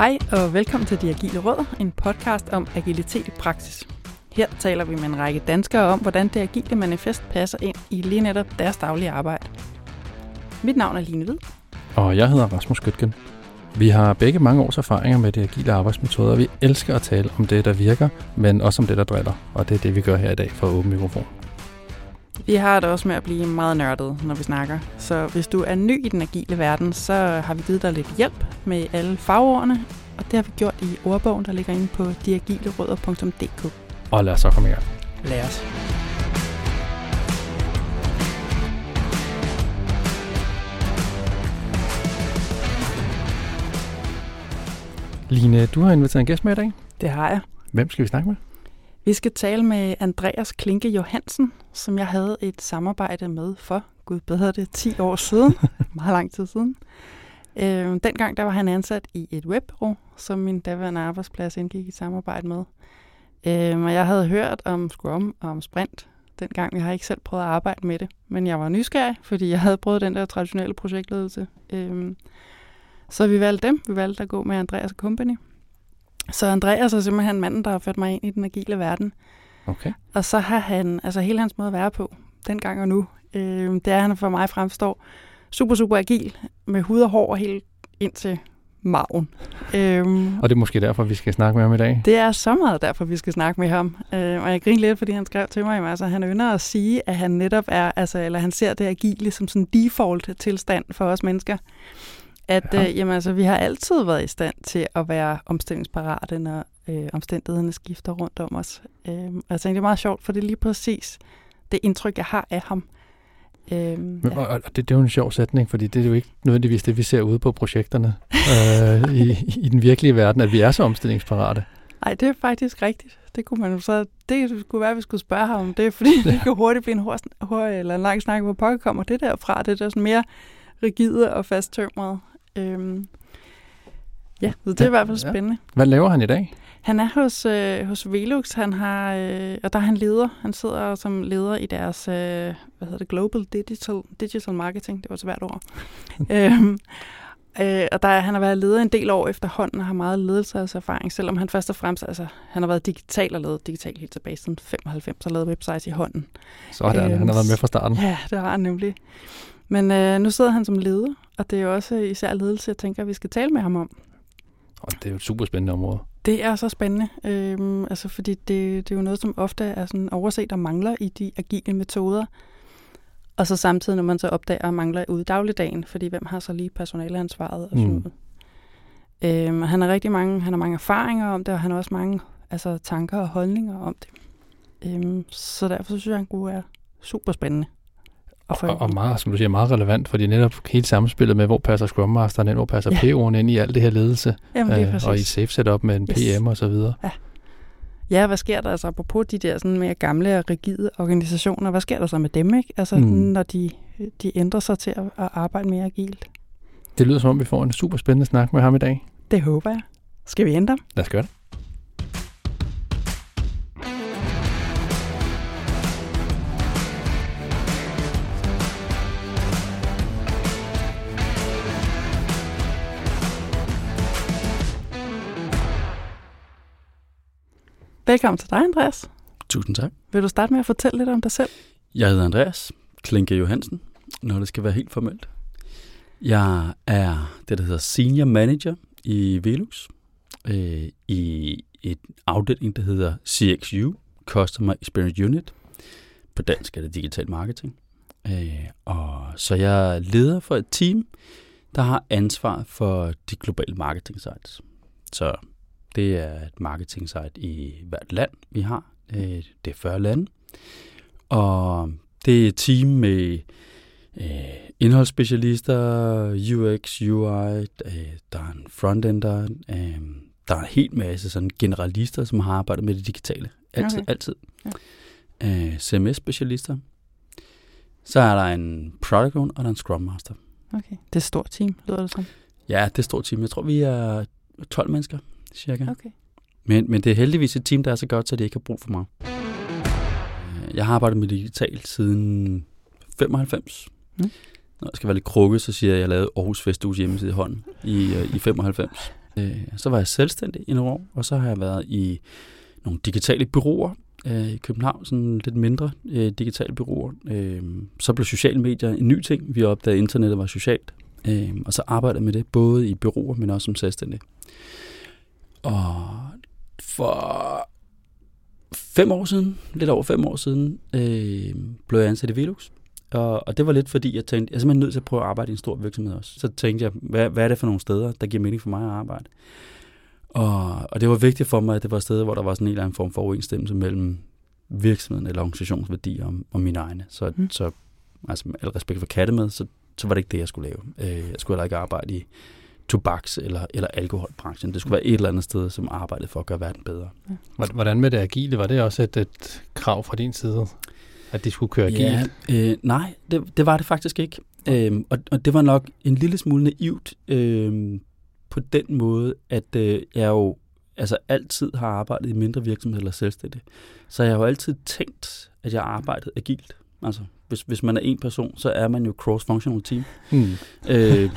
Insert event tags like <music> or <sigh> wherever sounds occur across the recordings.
Hej og velkommen til De Agile Råd, en podcast om agilitet i praksis. Her taler vi med en række danskere om, hvordan det agile manifest passer ind i lige netop deres daglige arbejde. Mit navn er Line Hvid. Og jeg hedder Rasmus Gøtgen. Vi har begge mange års erfaringer med de agile arbejdsmetoder, og vi elsker at tale om det, der virker, men også om det, der driller. Og det er det, vi gør her i dag for Åben Mikrofon. Vi har det også med at blive meget nørdet, når vi snakker. Så hvis du er ny i den agile verden, så har vi givet dig lidt hjælp med alle fagordene, og det har vi gjort i ordbogen, der ligger inde på diagilerødder.dk. Og lad os så komme i gang. Lad os. Line, du har inviteret en gæst med i dag. Det har jeg. Hvem skal vi snakke med? Vi skal tale med Andreas Klinke Johansen, som jeg havde et samarbejde med for, gud bedre det, 10 år siden. <laughs> Meget lang tid siden. Øh, dengang der var han ansat i et webbureau, som min daværende arbejdsplads indgik i samarbejde med. Øh, og jeg havde hørt om Scrum og om Sprint dengang. Jeg har ikke selv prøvet at arbejde med det, men jeg var nysgerrig, fordi jeg havde prøvet den der traditionelle projektledelse. Øh, så vi valgte dem. Vi valgte at gå med Andreas Company. Så Andreas er simpelthen manden, der har ført mig ind i den agile verden. Okay. Og så har han, altså hele hans måde at være på, dengang og nu, øh, det er, at han for mig fremstår super, super agil, med hud og hår helt ind til maven. Øhm, Og det er måske derfor, vi skal snakke med ham i dag. det er så meget derfor, vi skal snakke med ham. Øh, og jeg griner lidt, fordi han skrev til mig, altså, han ynder at sige, at han netop er, altså, eller han ser det agile som sådan default tilstand for os mennesker. At Ja. øh, jamen, altså, vi har altid været i stand til at være omstillingsparate, når øh, omstændighederne skifter rundt om os. Øh, og jeg tænkte, det er meget sjovt, for det er lige præcis det indtryk, jeg har af ham. Øh, Men, og, og det, det er jo en sjov sætning, fordi det er jo ikke nødvendigvis det, vi ser ude på projekterne øh, i, i den virkelige verden, at vi er så omstillingsparate. Nej, det er faktisk rigtigt. Det kunne man så, det kunne være, at vi skulle spørge ham om det, <laughs> fordi det kan hurtigt blive en, hurtig, hurtig, eller en lang snak, hvor pokker kommer det der fra, det der sådan mere rigide og fasttømrede. Øhm, ja, så det er i hvert fald Ja. spændende. Hvad laver han i dag? Han er hos, øh, hos Velux, han har, øh, og der er han leder. Han sidder som leder i deres, øh, hvad hedder det, Global Digital, Digital Marketing, det var et svært ord. <laughs> øhm, øh, og der, er- han har været leder en del år efterhånden og har meget ledelseserfaring, selvom han først og fremmest, altså han har været digital og lavet digital helt tilbage siden 95 og lavet websites i hånden. Sådan, Øhm, han har været med fra starten. Ja, det har han nemlig. Men øh, nu sidder han som leder, og det er også især ledelse, jeg tænker, vi skal tale med ham om. Og det er jo et super spændende område. Det er så spændende, øhm, altså fordi det, det er jo noget, som ofte er sådan overset og mangler i de agile metoder. Og så samtidig, når man så opdager og mangler ude i dagligdagen, fordi hvem har så lige personaleansvaret og sådan Mm. noget. Øhm, han har rigtig mange, han har mange erfaringer om det, og han har også mange altså, tanker og holdninger om det. Øhm, så derfor så synes jeg, han kunne være super spændende. Og, og meget, som du siger, meget relevant, fordi netop hele samspillet med, hvor passer Scrum Masteren ind, hvor passer Ja. PO'en ind i alt det her ledelse, Jamen, det øh, og i safe setup med en Yes. PM og så videre. Ja, hvad sker der altså apropos de der sådan mere gamle og rigide organisationer? Hvad sker der så med dem, ikke? Altså, mm. når de, de ændrer sig til at, at arbejde mere agilt. Det lyder som om, vi får en super spændende snak med ham i dag. Det håber jeg. Skal vi ændre? Lad os gøre det. Velkommen til dig, Andreas. Tusind tak. Vil du starte med at fortælle lidt om dig selv? Jeg hedder Andreas Klinke Johansen, når det skal være helt formelt. Jeg er det, der hedder Senior Manager i Velux, øh, i et afdeling, der hedder CXU, Customer Experience Unit. På dansk er det digital marketing. Øh, og så jeg er leder for et team, der har ansvar for de globale marketing sites. Så det er et marketing site i hvert land, vi har. Øh, det er 40 lande. Og det er et team med øh, indholdsspecialister, UX, UI, øh, der er en frontender, øh, der er en hel masse sådan generalister, som har arbejdet med det digitale. Altid, okay. altid. Ja. Øh, CMS-specialister. Så er der en product owner, og der er en scrum master. Okay. Det er et stort team, lyder det som. Ja, det er et stort team. Jeg tror, vi er 12 mennesker, cirka. Okay. Men, men det er heldigvis et team, der er så godt, så det ikke har brug for mig. Øh, Jeg har arbejdet med digitalt siden 95. Mm. Når jeg skal være lidt krukket, så siger jeg, at jeg lavede Aarhus Festuges hjemmeside i hånden i, øh, i 95. Øh, så var jeg selvstændig i nogle år, og så har jeg været i nogle digitale byråer i København, sådan lidt mindre digitale byråer. Så blev sociale medier en ny ting. Vi opdagede, at internettet var socialt. Og så arbejdede med det, både i byråer, men også som selvstændig. Og for fem år siden, lidt over fem år siden, øh, blev jeg ansat i Velux. Og, og det var lidt fordi, jeg tænkte, jeg er simpelthen nødt til at prøve at arbejde i en stor virksomhed også. Så tænkte jeg, hvad, hvad er det for nogle steder, der giver mening for mig at arbejde? Og, og det var vigtigt for mig, at det var steder, hvor der var sådan en eller anden form for overensstemmelse mellem virksomheden eller organisationsværdier og, og mine egne. Så, mm. så altså med al respekt for katte med, så, så var det ikke det, jeg skulle lave. Øh, jeg skulle heller ikke arbejde i tobaks- eller, eller alkoholbranchen. Det skulle være et eller andet sted, som arbejdede for at gøre verden bedre. Hvordan med det agile? Var det også et, et krav fra din side, at de skulle køre agilt? Ja, øh, nej, det, det var det faktisk ikke. Øhm, og, og det var nok en lille smule naivt øh, på den måde, at øh, jeg jo altså altid har arbejdet i mindre virksomheder eller selvstændig. Så jeg har jo altid tænkt, at jeg arbejdede agilt. Altså, hvis, hvis man er en person, så er man jo cross-functional team. Hmm. Øh,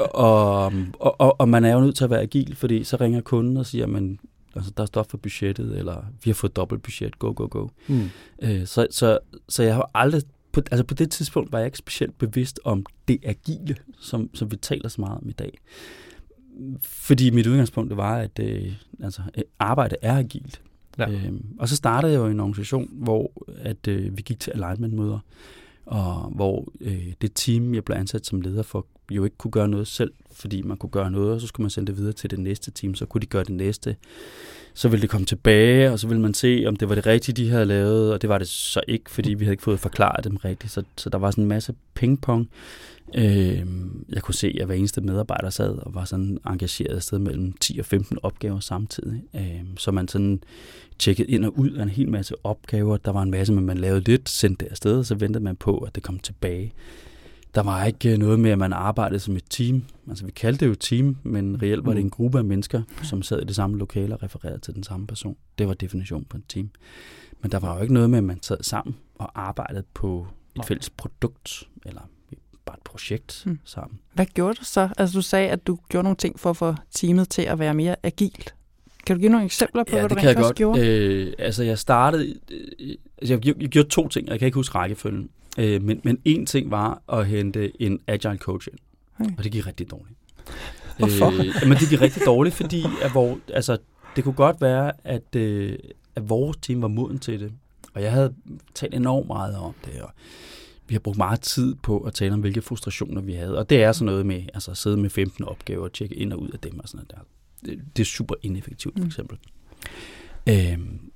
og, og, og, og man er jo nødt til at være agil, fordi så ringer kunden og siger, man, altså, der er stof for budgettet, eller vi har fået dobbelt budget, go, go, go. Hmm. Øh, så, så, så jeg har aldrig, på, altså på det tidspunkt var jeg ikke specielt bevidst om det agile, som, som vi taler så meget om i dag. Fordi mit udgangspunkt var, at øh, altså, arbejde er agilt. Ja. Øhm, og så startede jeg jo i en organisation, hvor at, øh, vi gik til alignment-møder, og hvor øh, det team, jeg blev ansat som leder for, jo ikke kunne gøre noget selv, fordi man kunne gøre noget, og så skulle man sende det videre til det næste team, så kunne de gøre det næste. Så ville det komme tilbage, og så ville man se, om det var det rigtige, de havde lavet, og det var det så ikke, fordi vi havde ikke fået forklaret dem rigtigt. Så, så der var sådan en masse pingpong. Øh, jeg kunne se, at hver eneste medarbejder sad og var sådan engageret et sted mellem 10 og 15 opgaver samtidig. Øh, så man sådan tjekkede ind og ud af en hel masse opgaver. Der var en masse, men man lavede lidt, sendte det afsted, og så ventede man på, at det kom tilbage. Der var ikke noget med, at man arbejdede som et team. Altså, vi kaldte det jo team, men reelt var det en mm. gruppe af mennesker, som sad i det samme lokale og refererede til den samme person. Det var definition på et team. Men der var jo ikke noget med, at man sad sammen og arbejdede på et fælles produkt, eller bare et projekt mm. sammen. Hvad gjorde du så? Altså, du sagde, at du gjorde nogle ting for at få teamet til at være mere agilt. Kan du give nogle eksempler på, ja, hvad du rent faktisk gjorde? Øh, altså, jeg startede... Øh, altså, jeg, jeg gjorde to ting, og jeg kan ikke huske rækkefølgen. Øh, men, men en ting var at hente en agile coach ind. Okay. Og det gik rigtig dårligt. Hvorfor? Øh, men det gik rigtig dårligt, fordi at hvor, altså, det kunne godt være, at, øh, at vores team var moden til det. Og jeg havde talt enormt meget om det, og vi har brugt meget tid på at tale om, hvilke frustrationer vi havde. Og det er sådan noget med altså, at sidde med 15 opgaver og tjekke ind og ud af dem og sådan noget der. Det, er super ineffektivt, for mm. eksempel. Mm. Øhm,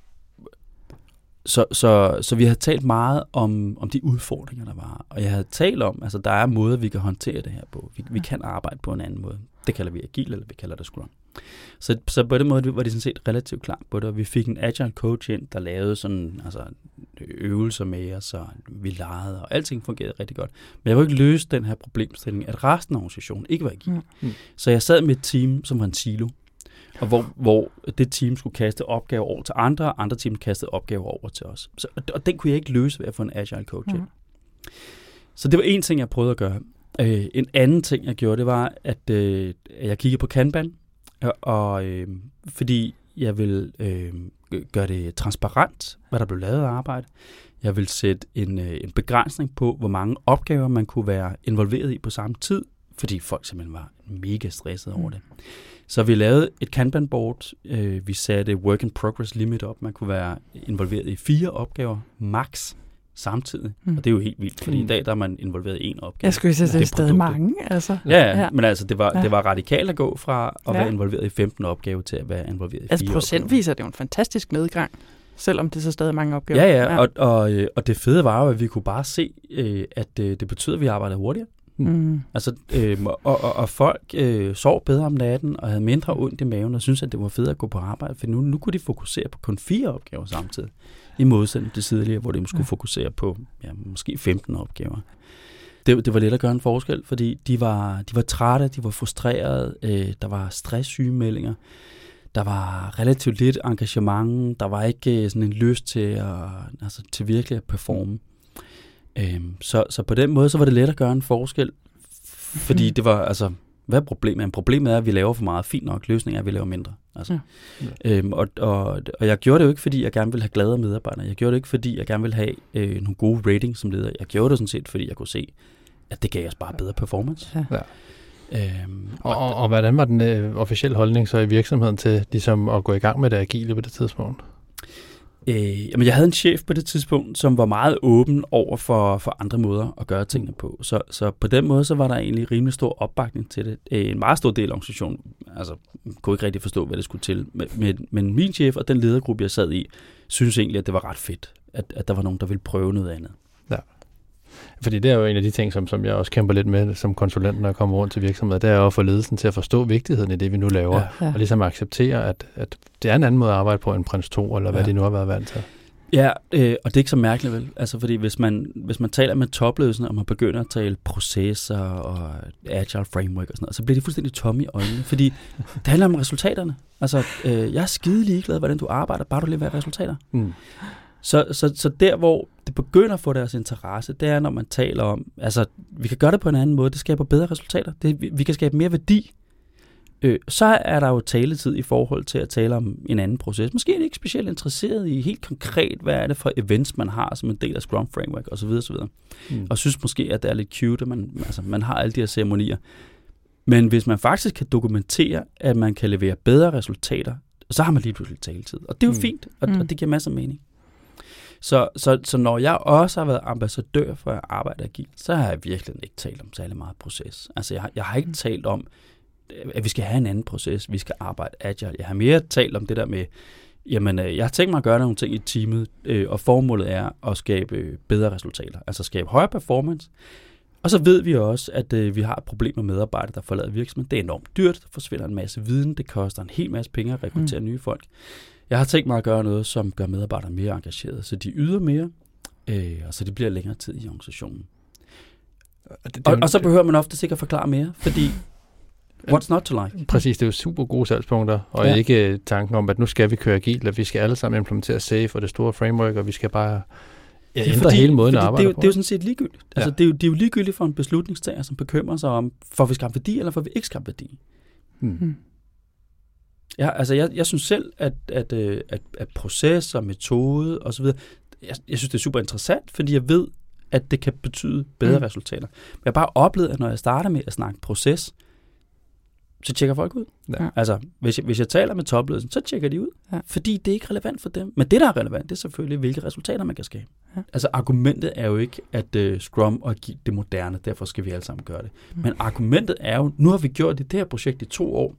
så, så, så vi har talt meget om, om de udfordringer, der var. Og jeg havde talt om, altså der er måder, vi kan håndtere det her på. Vi, vi kan arbejde på en anden måde. Det kalder vi agil, eller vi kalder det Scrum. Så, så på den måde var det sådan set relativt klart på det, og vi fik en agile coach ind, der lavede sådan, altså, øvelser med os, og vi legede, og alting fungerede rigtig godt. Men jeg kunne ikke løse den her problemstilling, at resten af organisationen ikke var agil. Mm. Så jeg sad med et team, som var en silo, og hvor, hvor det team skulle kaste opgaver over til andre, og andre team kastede opgaver over til os. Så, og den kunne jeg ikke løse ved at få en agile coach. Mm. Så det var en ting, jeg prøvede at gøre. Øh, en anden ting, jeg gjorde, det var, at øh, jeg kiggede på Kanban, og øh, fordi jeg vil øh, gøre det transparent, hvad der blev lavet af arbejde. Jeg vil sætte en, øh, en begrænsning på, hvor mange opgaver man kunne være involveret i på samme tid, fordi folk simpelthen var mega stresset over det. Så vi lavede et Kanban-board. Øh, vi satte work in progress limit op. Man kunne være involveret i fire opgaver max samtidig. Mm. Og det er jo helt vildt, fordi mm. i dag der er man involveret i en opgave. Jeg skulle sige, det er stadig mange. Altså. Ja, ja, men altså det var, ja. det var radikalt at gå fra at ja. være involveret i 15 opgaver til at være involveret i altså, procentvis er det jo en fantastisk nedgang, selvom det så stadig mange opgaver. Ja, ja, ja. Og, og, øh, og det fede var jo, at vi kunne bare se, øh, at det betyder, at vi arbejder hurtigere. Mm. Altså, øh, og, og, og folk øh, sov bedre om natten og havde mindre ondt i maven og syntes, at det var fedt at gå på arbejde, for nu, nu kunne de fokusere på kun fire opgaver samtidig, i modsætning til tidligere, hvor de skulle ja. fokusere på ja, måske 15 opgaver. Det, det var lidt at gøre en forskel, fordi de var, de var trætte, de var frustrerede, øh, der var stresssygemeldinger, der var relativt lidt engagement, der var ikke øh, sådan en lyst til, at, altså, til virkelig at performe. Mm. Øhm, så, så på den måde, så var det let at gøre en forskel, fordi mm. det var, altså, Hvad er problemet? Problemet er, at vi laver for meget. Fint nok. Løsningen er, at vi laver mindre. Altså. Ja. Øhm, og, og, og jeg gjorde det jo ikke, fordi jeg gerne ville have glade medarbejdere. Jeg gjorde det ikke, fordi jeg gerne ville have øh, nogle gode ratings som leder. Jeg gjorde det sådan set, fordi jeg kunne se, at det gav os bare bedre performance. Ja. Ja. Øhm, Og, og, og hvordan var den øh, officielle holdning så i virksomheden til ligesom at gå i gang med det agile på det tidspunkt? Øh, jamen, jeg havde en chef på det tidspunkt, som var meget åben over for, for andre måder at gøre tingene på. Så, så på den måde, så var der egentlig rimelig stor opbakning til det. Øh, en meget stor del af organisationen altså, kunne ikke rigtig forstå, hvad det skulle til. Men, men, men min chef og den ledergruppe, jeg sad i, synes egentlig, at det var ret fedt, at, at der var nogen, der ville prøve noget andet. Fordi det er jo en af de ting, som, som jeg også kæmper lidt med som konsulent, når jeg kommer rundt til virksomheder, det er jo at få ledelsen til at forstå vigtigheden i det, vi nu laver, ja. Og ligesom acceptere, at, at det er en anden måde at arbejde på end Prins 2, eller hvad Ja. de nu har været vant til. Ja, øh, og det er ikke så mærkeligt vel. Altså fordi hvis man, hvis man taler med topledelsen, og man begynder at tale processer og agile framework og sådan noget, så bliver de fuldstændig tomme i øjnene, fordi <laughs> det handler om resultaterne. Altså, øh, jeg er skide ligeglad, hvordan du arbejder, bare du leverer resultater. Mm. Så, så, så der, hvor det begynder at få deres interesse, det er, når man taler om, altså, vi kan gøre det på en anden måde, det skaber bedre resultater, det, vi, vi kan skabe mere værdi. Øh, så er der jo taletid i forhold til at tale om en anden proces. Måske er de ikke specielt interesseret i helt konkret, hvad er det for events, man har som en del af Scrum Framework osv. osv. Mm. Og synes måske, at det er lidt cute, at man, altså, man har alle de her ceremonier. Men hvis man faktisk kan dokumentere, at man kan levere bedre resultater, så har man lige pludselig taletid. Og det er jo Mm. fint, og, Mm. mm. og det giver masser af mening. Så, så, så når jeg også har været ambassadør for at arbejde agilt, så har jeg virkelig ikke talt om særlig meget proces. Altså jeg, har- jeg har ikke talt om, at vi skal have en anden proces, vi skal arbejde agile. Jeg har mere talt om det der med, jamen øh, jeg har tænkt mig at gøre nogle ting i teamet, øh, og formålet er at skabe øh, bedre resultater, altså skabe højere performance. Og så ved vi også, at øh, vi har et problem med medarbejdere, der forlader virksomheden. Det er enormt dyrt, der forsvinder en masse viden, det koster en hel masse penge at rekruttere mm. nye folk. Jeg har tænkt mig at gøre noget, som gør medarbejdere mere engagerede, så de yder mere, øh, og så de bliver længere tid i organisationen. Det, det, Og, og så behøver man ofte sikkert forklare mere, fordi what's not to like? Præcis, det er jo super gode salgspunkter, og ja. Ikke øh, tanken om, at nu skal vi køre agilt, og vi skal alle sammen implementere SAFe og det store framework, og vi skal bare ja, Det er ændre fordi- hele måden at det, arbejde er jo, på. det er jo sådan set ligegyldigt. Altså, Ja. det, er jo, det er jo ligegyldigt for en beslutningstager, som bekymrer sig om, får vi skabt værdi, eller får vi ikke skabt værdi. Mm. Ja, altså jeg, jeg synes selv, at, at, øh, at, at proces og metode og så videre, jeg, jeg synes, det er super interessant, fordi jeg ved, at det kan betyde bedre Mm. resultater. Men jeg har bare oplevet, at når jeg starter med at snakke proces, så tjekker folk ud. Ja. Altså, hvis jeg, hvis jeg taler med topledelsen, så tjekker de ud. Ja. Fordi det er ikke relevant for dem. Men det, der er relevant, det er selvfølgelig, hvilke resultater man kan skabe. Ja. Altså, argumentet er jo ikke, at uh, Scrum og Agile det er moderne, derfor skal vi alle sammen gøre det. Mm. Men argumentet er jo, nu har vi gjort det, det her projekt i to år,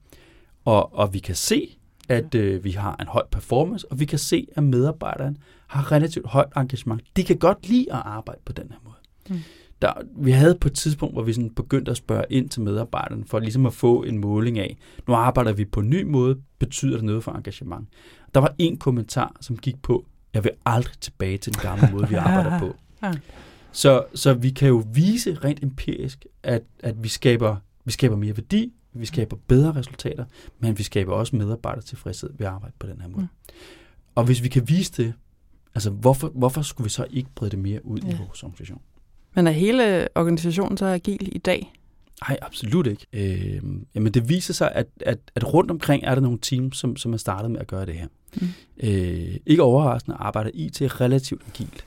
og, og vi kan se, at øh, vi har en høj performance, og vi kan se, at medarbejderen har relativt højt engagement. De kan godt lide at arbejde på den her måde. Mm. Der, vi havde på et tidspunkt, hvor vi sådan begyndte at spørge ind til medarbejderne, for ligesom at få en måling af, nu arbejder vi på en ny måde, betyder det noget for engagement? Der var en kommentar, som gik på, jeg vil aldrig tilbage til den gamle måde, vi arbejder på. <laughs> Ja. Så, så vi kan jo vise rent empirisk, at, at vi, skaber, vi skaber mere værdi, vi skaber bedre resultater, men vi skaber også medarbejdertilfredshed ved at arbejde på den her måde. Mm. Og hvis vi kan vise det, altså hvorfor, hvorfor skulle vi så ikke brede det mere ud ja. i Ja. vores organisation? Men er hele organisationen så agil i dag? Nej, absolut ikke. Øh, jamen det viser sig, at, at, at rundt omkring er der nogle teams, som, som er startet med at gøre det her. Mm. Øh, ikke overraskende arbejder IT relativt agilt.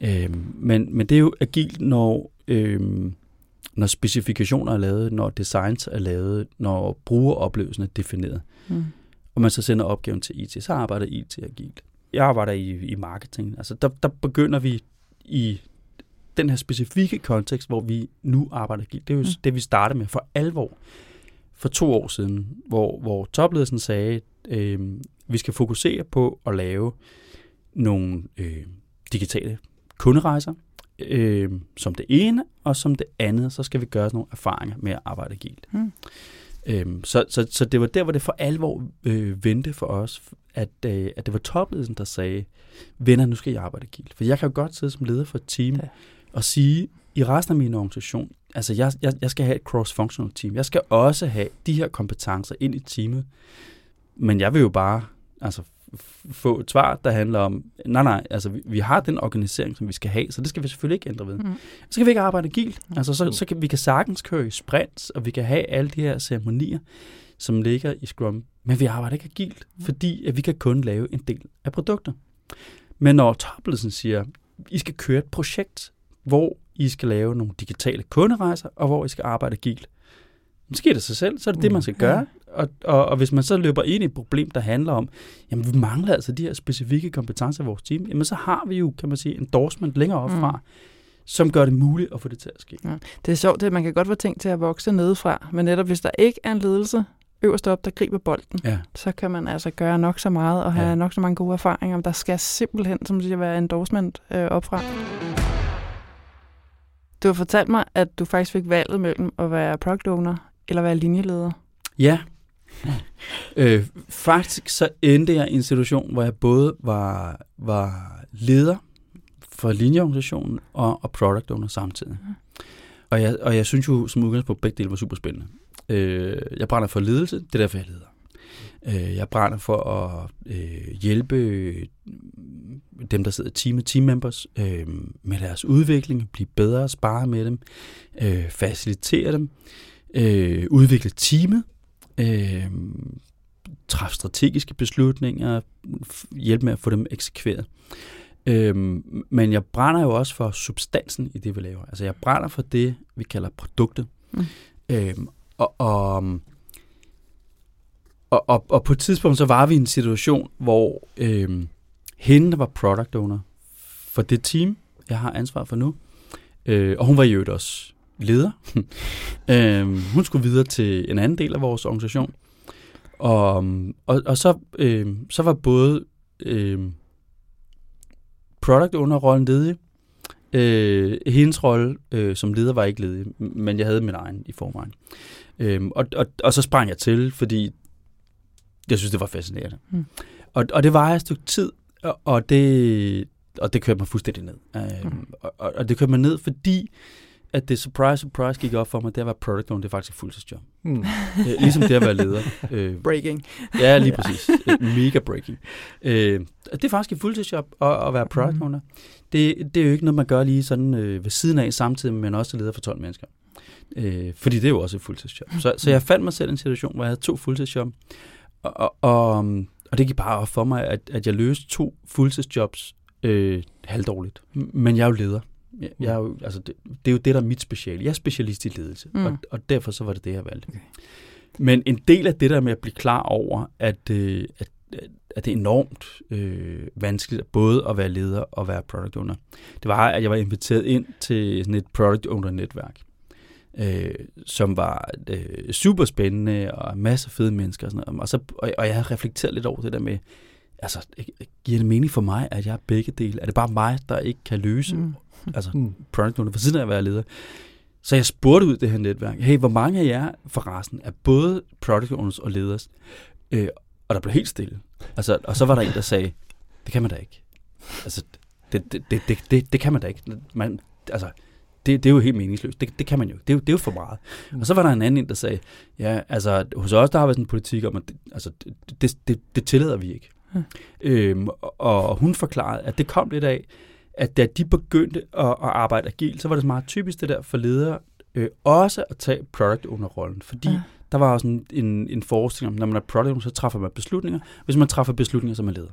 Ja. Øh, men, men det er jo agilt, når, øh, når specifikationer er lavet, når designs er lavet, når brugeroplevelsen er defineret, Mm. og man så sender opgaven til IT, så arbejder IT agilt. Jeg arbejder i, i marketing. Altså der, der begynder vi i den her specifikke kontekst, hvor vi nu arbejder agilt. Det er jo Mm. det, vi startede med for alvor for to år siden, hvor, hvor topledelsen sagde, øh, vi skal fokusere på at lave nogle øh, digitale kunderejser, øh, som det ene, og som det andet, så skal vi gøre nogle erfaringer med at arbejde agilt. Mm. Øhm, så, så, så det var der, hvor det for alvor øh, vendte for os, at, øh, at det var topledelsen, der sagde, venner, nu skal jeg arbejde agilt. For jeg kan jo godt sidde som leder for et team Ja. og sige, i resten af min organisation, altså jeg, jeg, jeg skal have et cross-functional team. Jeg skal også have de her kompetencer ind i teamet. Men jeg vil jo bare altså, få et svar, der handler om, nej nej, altså vi, vi har den organisering, som vi skal have, så det skal vi selvfølgelig ikke ændre ved. Mm. Så kan vi ikke arbejde agilt. Altså, så, så kan vi kan sagtens køre i sprints, og vi kan have alle de her ceremonier, som ligger i Scrum, men vi arbejder ikke agilt, fordi at vi kan kun lave en del af produkter. Men når topledelsen siger, I skal køre et projekt, hvor I skal lave nogle digitale kunderejser, og hvor I skal arbejde agilt, så sker det sig selv, så er det det, man skal gøre. Og, og, og hvis man så løber ind i et problem, der handler om, jamen vi mangler altså de her specifikke kompetencer i vores team, jamen så har vi jo, kan man sige, endorsement længere op fra, Mm. som gør det muligt at få det til at ske. Det er sjovt, at man kan godt få ting til at vokse nedefra, men netop hvis der ikke er en ledelse øverst op, der griber bolden, Ja. så kan man altså gøre nok så meget og have Ja. ja. nok så mange gode erfaringer. Der skal simpelthen, som siger, være endorsement øh, opfra. Du har fortalt mig, at du faktisk fik valget mellem at være product owner eller være linjeleder. Ja. Øh, faktisk så endte jeg i en situation, hvor jeg både var, var leder for linjeorganisationen og, og product owner samtidig. Og jeg, og jeg synes jo som udgangspunkt, begge dele var super spændende. Øh, jeg brænder for ledelse, det er derfor, jeg leder. Øh, jeg brænder for at øh, hjælpe dem, der sidder i teamet, team members, øh, med deres udvikling, blive bedre, spare med dem, øh, facilitere dem, øh, udvikle teamet, øh, træffe strategiske beslutninger, hjælpe med at få dem eksekveret. Øh, men jeg brænder jo også for substansen i det, vi laver. Altså jeg brænder for det, vi kalder produktet. Mm. Øh, og, og, og, og, og på et tidspunkt, så var vi i en situation, hvor øh, hende, der var product owner for det team, jeg har ansvar for nu, øh, og hun var i øvrigt også leder. <laughs> øh, hun skulle videre til en anden del af vores organisation. Og, og, og så, øh, så var både øh, product owner-rollen ledig. Øh, hendes rolle øh, som leder var ikke ledig, men jeg havde min egen i forvejen. Øh, og, og, og så sprang jeg til, fordi jeg synes, det var fascinerende. Mm. Og, og det var jeg et stykke tid, og, og det, og det kørte mig fuldstændig ned. Øh, Mm. og, og, og det kørte mig ned, fordi at det surprise, surprise gik op for mig, det at være product owner, det er faktisk et fuldtidsjob. Mm. Øh, ligesom det at være leder. <laughs> Øh, Breaking. ja, lige præcis. Mega breaking. Øh, det er faktisk et fuldtidsjob at, at være product Mhm. owner. Det, det er jo ikke noget, man gør lige sådan øh, ved siden af, samtidig med, at man også er leder for 12 mennesker. Øh, fordi det er jo også et fuldtidsjob. Så, så jeg fandt mig selv i en situation, hvor jeg havde to fuldtidsjob. Og, og, og, og det gik bare op for mig, at, at jeg løste to fuldtidsjobs øh, halvdårligt. Men jeg er jo leder. Jeg, jeg er jo, altså det, det er jo det, der er mit speciale. Jeg er specialist i ledelse, mm. Og, og derfor så var det det, jeg valgte. Okay. Men en del af det der med at blive klar over, at, øh, at, at det er enormt øh, vanskeligt både at være leder og være product owner, det var, at jeg var inviteret ind til sådan et product owner-netværk, øh, som var øh, super spændende og masser af fede mennesker og sådan noget. Og, så, og, og jeg havde reflekteret lidt over det der med, altså, giver det mening for mig, at jeg er begge dele? Er det bare mig, der ikke kan løse Mm. Altså Mm. product owner, for siden af at være leder. Så jeg spurgte ud det her netværk, hey, hvor mange af jer forresten er både product owners og leders? Øh, og der blev helt stille. Altså, og så var der en, der sagde, det kan man da ikke. Altså, det, det, det, det, det, det kan man da ikke. Man, altså, det, det er jo helt meningsløst. Det, det kan man jo. Det er jo, det er jo for meget. Og så var der en anden, der sagde, ja, altså, hos os, der har vi sådan en politik om, at det, altså, det, det, det, det tillader vi ikke. Ja. Øhm, og, og hun forklarede, at det kom lidt af, at da de begyndte at, at arbejde agilt, så var det meget typisk det der for ledere øh, også at tage product owner-rollen. Fordi Ja. ja. der var også en, en, en forestilling om, når man er product owner, så træffer man beslutninger. Hvis man træffer beslutninger, så er man leder.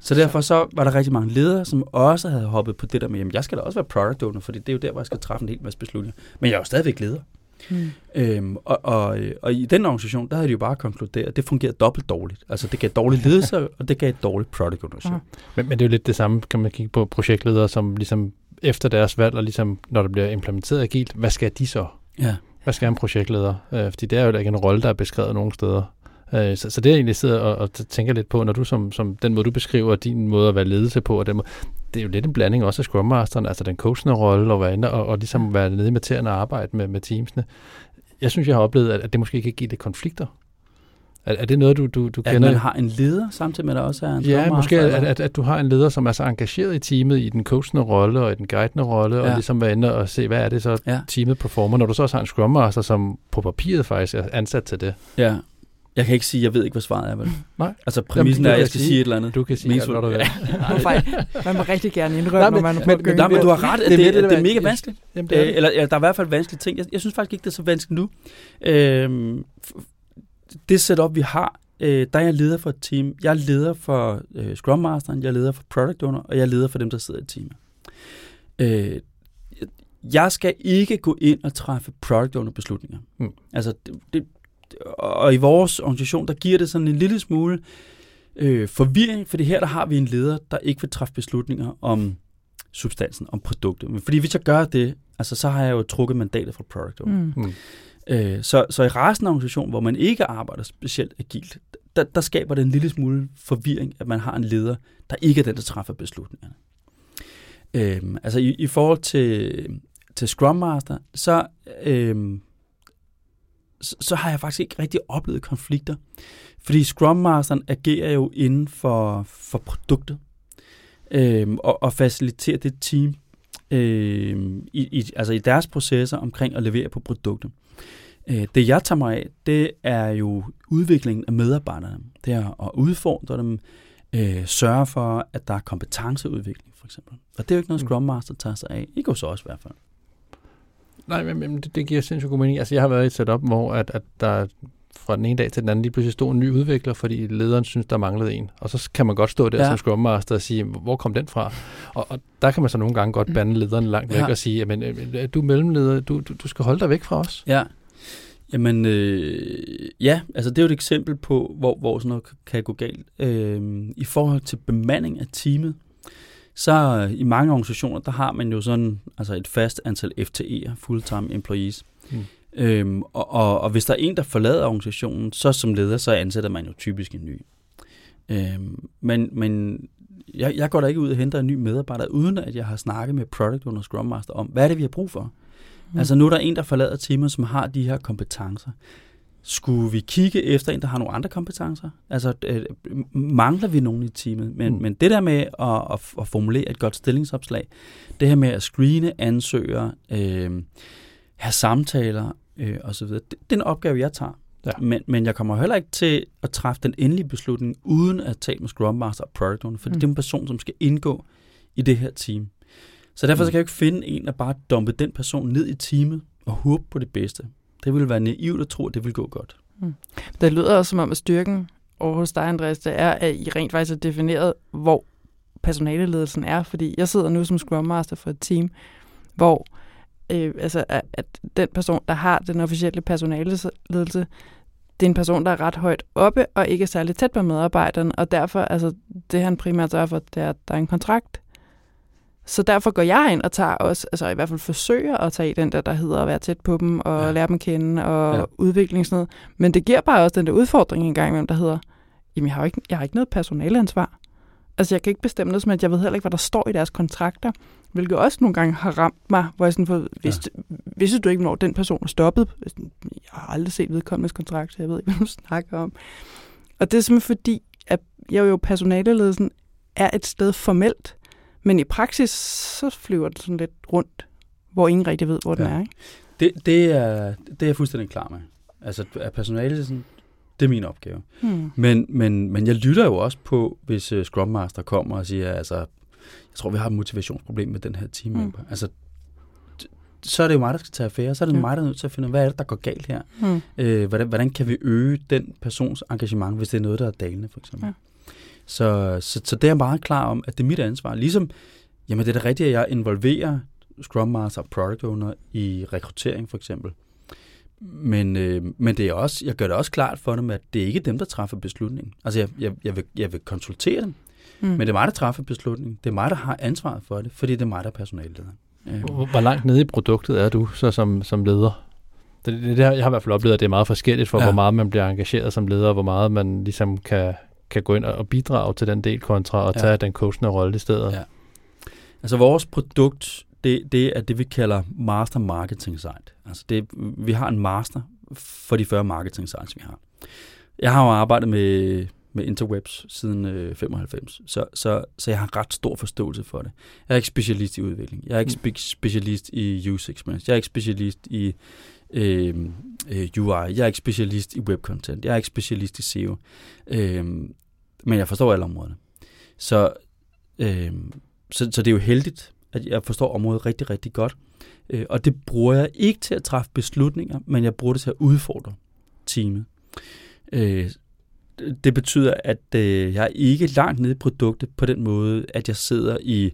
Så derfor så var der rigtig mange ledere, som også havde hoppet på det der med, jamen jeg skal da også være product owner, fordi det er jo der, hvor jeg skal træffe en hel masse beslutninger. Men jeg er jo stadigvæk leder. Mm. Øhm, og, og, og i den organisation, der havde de jo bare konkluderet, at det fungerede dobbelt dårligt. Altså det gav dårlig ledelse, <laughs> og det gav et dårligt product ownership. Aha. Men, men det er jo lidt det samme, kan man kigge på projektledere, som ligesom efter deres valg, og ligesom når der bliver implementeret agilt, hvad skal de så? Ja. Hvad skal en projektleder? Øh, fordi det er jo ikke en rolle, der er beskrevet nogen steder. Øh, så, så det er jeg egentlig sidder og, og tænker lidt på, når du som, som den måde, du beskriver din måde at være ledelse på, og den måde, det er jo lidt en blanding også af Scrum Masteren, altså den coachende rolle, og være inde og, og ligesom være nede i materien og arbejde med, med teamsene. Jeg synes, jeg har oplevet, at, at det måske kan give lidt konflikter. Er, er det noget, du, du, du At kender? man har en leder, samtidig med, at der også er en Ja, måske at, at, at du har en leder, som er så engageret i teamet, i den coachende rolle og i den guidende rolle, ja. og ligesom være inde og se, hvad er det så, Ja. teamet performer, når du så også har en Scrum Master, som på papiret faktisk er ansat til det. Ja. Jeg kan ikke sige, jeg ved ikke, hvad svaret er, vel? <laughs> Nej. Altså præmissen Jamen, er, at jeg skal sige- sige et eller andet. Du kan sige alt, hvad du vil. <laughs> Man må rigtig gerne indrømme, når men- man men- får men- Nej, men du har ret, at Det er det, det, det, er mega er- vanskeligt. Jamen, det er Øh, det. eller, eller der er i hvert fald vanskelige ting. Jeg, jeg synes faktisk ikke, det er så vanskeligt nu. Øh, det setup, vi har, øh, der er jeg leder for et team. Jeg er leder for øh, Scrum Masteren, jeg er leder for Product Owner, og jeg er leder for dem, der sidder i teamet. Øh, jeg skal ikke gå ind og træffe Product Owner beslutninger. Mm. Altså, det, det, og i vores organisation, der giver det sådan en lille smule øh, forvirring, fordi her der har vi en leder, der ikke vil træffe beslutninger om substansen, om produktet. Men fordi hvis jeg gør det, altså, så har jeg jo trukket mandatet fra Product Owner. Mm. Mm. Øh, så, så i resten af organisationen, hvor man ikke arbejder specielt agilt, der, der skaber det en lille smule forvirring, at man har en leder, der ikke er den, der træffer beslutningerne. Øh, altså i, i forhold til, til Scrum Master, så, øh, så, så har jeg faktisk ikke rigtig oplevet konflikter. Fordi Scrum Masteren agerer jo inden for, for produktet øh, og, og faciliterer det team øh, i, i, altså i deres processer omkring at levere på produktet. Øh, det jeg tager mig af, det er jo udviklingen af medarbejderne. Det er at udfordre dem, øh, sørge for, at der er kompetenceudvikling for eksempel. Og det er jo ikke noget Mm. Scrum Master tager sig af. Ikke hos os i hvert fald. Nej, men, men det, det giver sindssygt god mening. Altså, jeg har været i et setup, hvor at, at der fra den ene dag til den anden lige pludselig stod en ny udvikler, fordi lederen synes, der manglede en. Og så kan man godt stå der Ja. som Scrum Master og sige, hvor kom den fra? Og, og der kan man så nogle gange godt bande lederen langt væk Ja. og sige, jamen, øh, du er mellemleder, du, du, du skal holde dig væk fra os. Ja. Jamen, øh, ja, altså det er jo et eksempel på, hvor, hvor sådan noget kan- kan gå galt. Øh, I forhold til bemanding af teamet, så øh, i mange organisationer, der har man jo sådan altså et fast antal FTE'er, full-time employees. Mm. Øhm, og, og, og hvis der er en, der forlader organisationen, så som leder, så ansætter man jo typisk en ny. Øhm, men men jeg, jeg går da ikke ud og henter en ny medarbejder, uden at jeg har snakket med Product Owner Scrum Master om, hvad er det, vi har brug for? Mm. Altså nu er der en, der forlader teamet, som har de her kompetencer. Skulle vi kigge efter en, der har nogle andre kompetencer? Altså øh, mangler vi nogen i teamet? Men, mm. Men det der med at, at, at formulere et godt stillingsopslag, det her med at screene ansøgere, øh, have samtaler øh, osv., det, det er en opgave, jeg tager. Ja. Men, men jeg kommer heller ikke til at træffe den endelige beslutning, uden at tale med Scrum Master og Product Owner, for mm. Mm. det er en person, som skal indgå i det her team. Så derfor Mm. så kan jeg jo ikke finde en, der bare dumpe den person ned i teamet og håbe på det bedste. Det ville være naivt at tro, at det vil gå godt. Mm. Det lyder også som om, at styrken over hos dig, Andreas, det er, at I rent faktisk har defineret, hvor personaleledelsen er. Fordi jeg sidder nu som Scrum Master for et team, hvor øh, altså, at, at den person, der har den officielle personaleledelse, det er en person, der er ret højt oppe og ikke er særlig tæt på medarbejderen, og derfor, altså, det han primært sørger for, det er, at der er en kontrakt. Så derfor går jeg ind og tager også, altså i hvert fald forsøger at tage den der, der hedder at være tæt på dem og Ja. lære dem at kende og Ja. udvikling sådan noget. Men det giver bare også den der udfordring en gang imellem, der hedder, jamen jeg har ikke, jeg har ikke noget personaleansvar. Altså jeg kan ikke bestemme noget, som at jeg ved heller ikke, hvad der står i deres kontrakter, hvilket også nogle gange har ramt mig, hvor jeg sådan får, vidste, ja. vidste du ikke, når den person er stoppet? Jeg har aldrig set vedkommendes kontrakt, så jeg ved ikke, <laughs> hvad du snakker om. Og det er simpelthen fordi, at jeg jo personaleledelsen er et sted formelt, men i praksis, så flyver det sådan lidt rundt, hvor ingen rigtig ved, hvor ja. den er. Ikke? Det, det, er, det er jeg fuldstændig klar med. Altså, at personalet, sådan, det er min opgave. Hmm. Men, men, men jeg lytter jo også på, hvis uh, Scrum Master kommer og siger, altså, jeg tror, vi har et motivationsproblem med den her teammember. Mm. Altså, så er det jo mig, der skal tage affære. Så er det Ja. mig, der er nødt til at finde ud af, hvad er det, der går galt her? Hmm. Øh, hvordan, hvordan kan vi øge den persons engagement, hvis det er noget, der er dalende, for eksempel? Ja. Så, så, så det er jeg meget klar om, at det er mit ansvar. Ligesom, jamen det er da rigtigt, at jeg involverer Scrum Master og Product Owner i rekruttering, for eksempel. Men, øh, men det er også, jeg gør det også klart for dem, at det er ikke dem, der træffer beslutningen. Altså, jeg, jeg, jeg, vil, jeg vil konsultere dem, Hmm. men det er mig, der træffer beslutningen. Det er mig, der har ansvaret for det, fordi det er mig, der er personaleleder. Øh, Hvor, langt nede i produktet er du så som, som leder? Det, det, det, jeg har i hvert fald oplevet, at det er meget forskelligt for, ja. hvor meget man bliver engageret som leder, og hvor meget man ligesom kan, kan gå ind og, bidrage til den del kontra og Ja. tage den coachende rolle i stedet. Ja. Altså vores produkt, det, det er det, vi kalder Master Marketing Site. Altså det, vi har en master for de 40 marketing sites, vi har. Jeg har jo arbejdet med, med interwebs siden øh, 95, så, så, så jeg har ret stor forståelse for det. Jeg er ikke specialist i udvikling. Jeg er ikke spe- specialist i user experience. Jeg er ikke specialist i Øhm, øh, øh, UI. Jeg er ikke specialist i webcontent. Jeg er ikke specialist i SEO. Øh, men jeg forstår alle områderne. Så, øh, så, så det er jo heldigt, at jeg forstår området rigtig, rigtig godt. Øh, og det bruger jeg ikke til at træffe beslutninger, men jeg bruger det til at udfordre teamet. Øh, det betyder, at øh, jeg er ikke langt nede i produktet på den måde, at jeg sidder i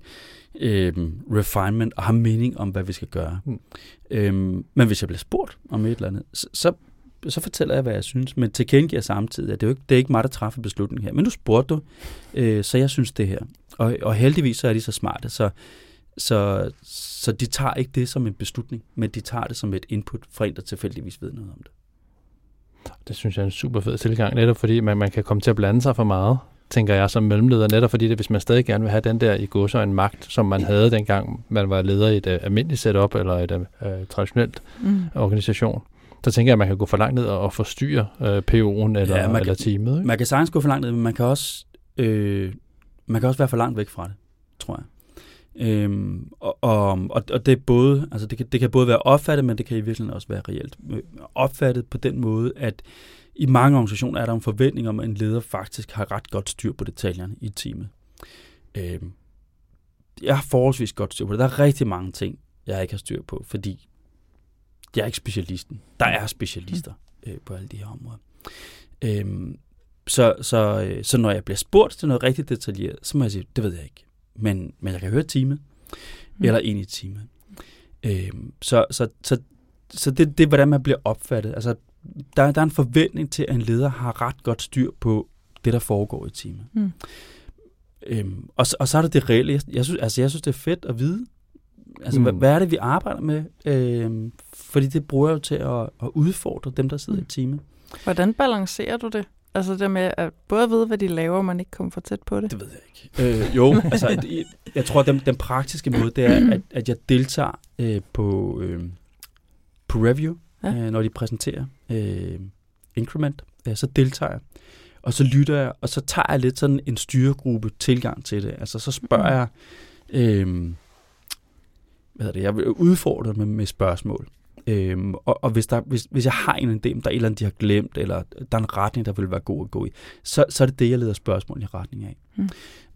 øh, refinement og har mening om, hvad vi skal gøre. Mm. Øh, men hvis jeg bliver spurgt om et eller andet, så, så, så fortæller jeg, hvad jeg synes, men tilkendegiver samtidig, at det er, jo ikke, det er ikke mig, der træffer beslutningen her. Men nu spurgte du, øh, så jeg synes det her. Og, og heldigvis så er de så smarte, så, så, så de tager ikke det som en beslutning, men de tager det som et input fra en, der tilfældigvis ved noget om det. Det synes jeg er en super fed tilgang, netop fordi man, man kan komme til at blande sig for meget, tænker jeg som mellemleder, netop fordi det, hvis man stadig gerne vil have den der i gods en magt, som man havde dengang man var leder i et uh, almindeligt setup eller et uh, traditionelt mm. organisation, så tænker jeg, at man kan gå for langt ned og forstyrre uh, PO'en eller, ja, eller teamet. Ikke? Man kan sagtens gå for langt ned, men man kan også, øh, man kan også være for langt væk fra det, tror jeg. Øhm, og, og, og det er både, altså det kan, det kan både være opfattet, men det kan i virkeligheden også være reelt. Opfattet på den måde, at i mange organisationer er der en forventning om, at en leder faktisk har ret godt styr på detaljerne i teamet. Øhm, jeg har forholdsvis godt styr på det. Der er rigtig mange ting, jeg ikke har styr på, fordi jeg er ikke specialisten. Der er specialister øh, på alle de her områder. Øhm, så, så, øh, så når jeg bliver spurgt til noget rigtig detaljeret, så må jeg sige, det ved jeg ikke men, men jeg kan høre teamet, mm. eller ind i teamet. Øhm, så så, så, så det, det er, hvordan man bliver opfattet. Altså, der, der er en forventning til, at en leder har ret godt styr på det, der foregår i teamet. Mm. Øhm, og, og så er det det reelle. Jeg, jeg, synes, altså, jeg synes, det er fedt at vide, altså, mm. hvad, hvad er det, vi arbejder med? Øhm, fordi det bruger jeg jo til at, at udfordre dem, der sidder mm. i teamet. Hvordan balancerer du det? Altså det med at både vide, hvad de laver, men ikke komme for tæt på det? Det ved jeg ikke. Øh, jo, <laughs> altså jeg, jeg tror, at den, den praktiske måde, det er, at, at jeg deltager øh, på, øh, på review, ja. øh, når de præsenterer øh, increment. Ja, så deltager jeg. Og så lytter jeg, og så tager jeg lidt sådan en styregruppe tilgang til det. Altså så spørger mm. jeg, øh, hvad hedder det, jeg vil udfordre med, med spørgsmål. Øhm, og og hvis, der, hvis, hvis jeg har en idé, der er et eller andet, de har glemt, eller der er en retning, der vil være god at gå i, så, så er det det, jeg leder spørgsmål i retning af. Mm.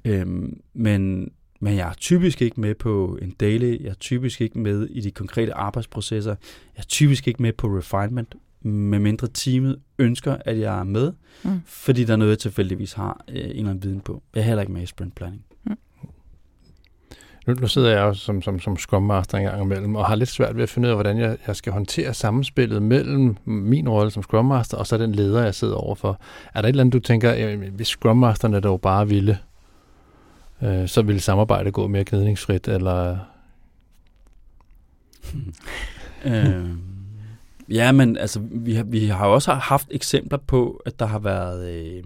Øhm, men, men jeg er typisk ikke med på en daily, jeg er typisk ikke med i de konkrete arbejdsprocesser, jeg er typisk ikke med på refinement, medmindre teamet ønsker, at jeg er med, mm. fordi der er noget, jeg tilfældigvis har øh, en eller anden viden på. Jeg er heller ikke med i sprint planning. Mm. Nu, nu sidder jeg jo som, som, som Scrum Master en gang imellem, og har lidt svært ved at finde ud af, hvordan jeg, jeg skal håndtere sammenspillet mellem min rolle som Scrum Master, og så den leder, jeg sidder overfor. Er der et eller andet, du tænker, hvis Scrum Masterne dog bare ville, øh, så ville samarbejdet gå mere gnidningsfrit, eller... <laughs> øh, ja, men altså, vi har, vi har også haft eksempler på, at der har været, øh,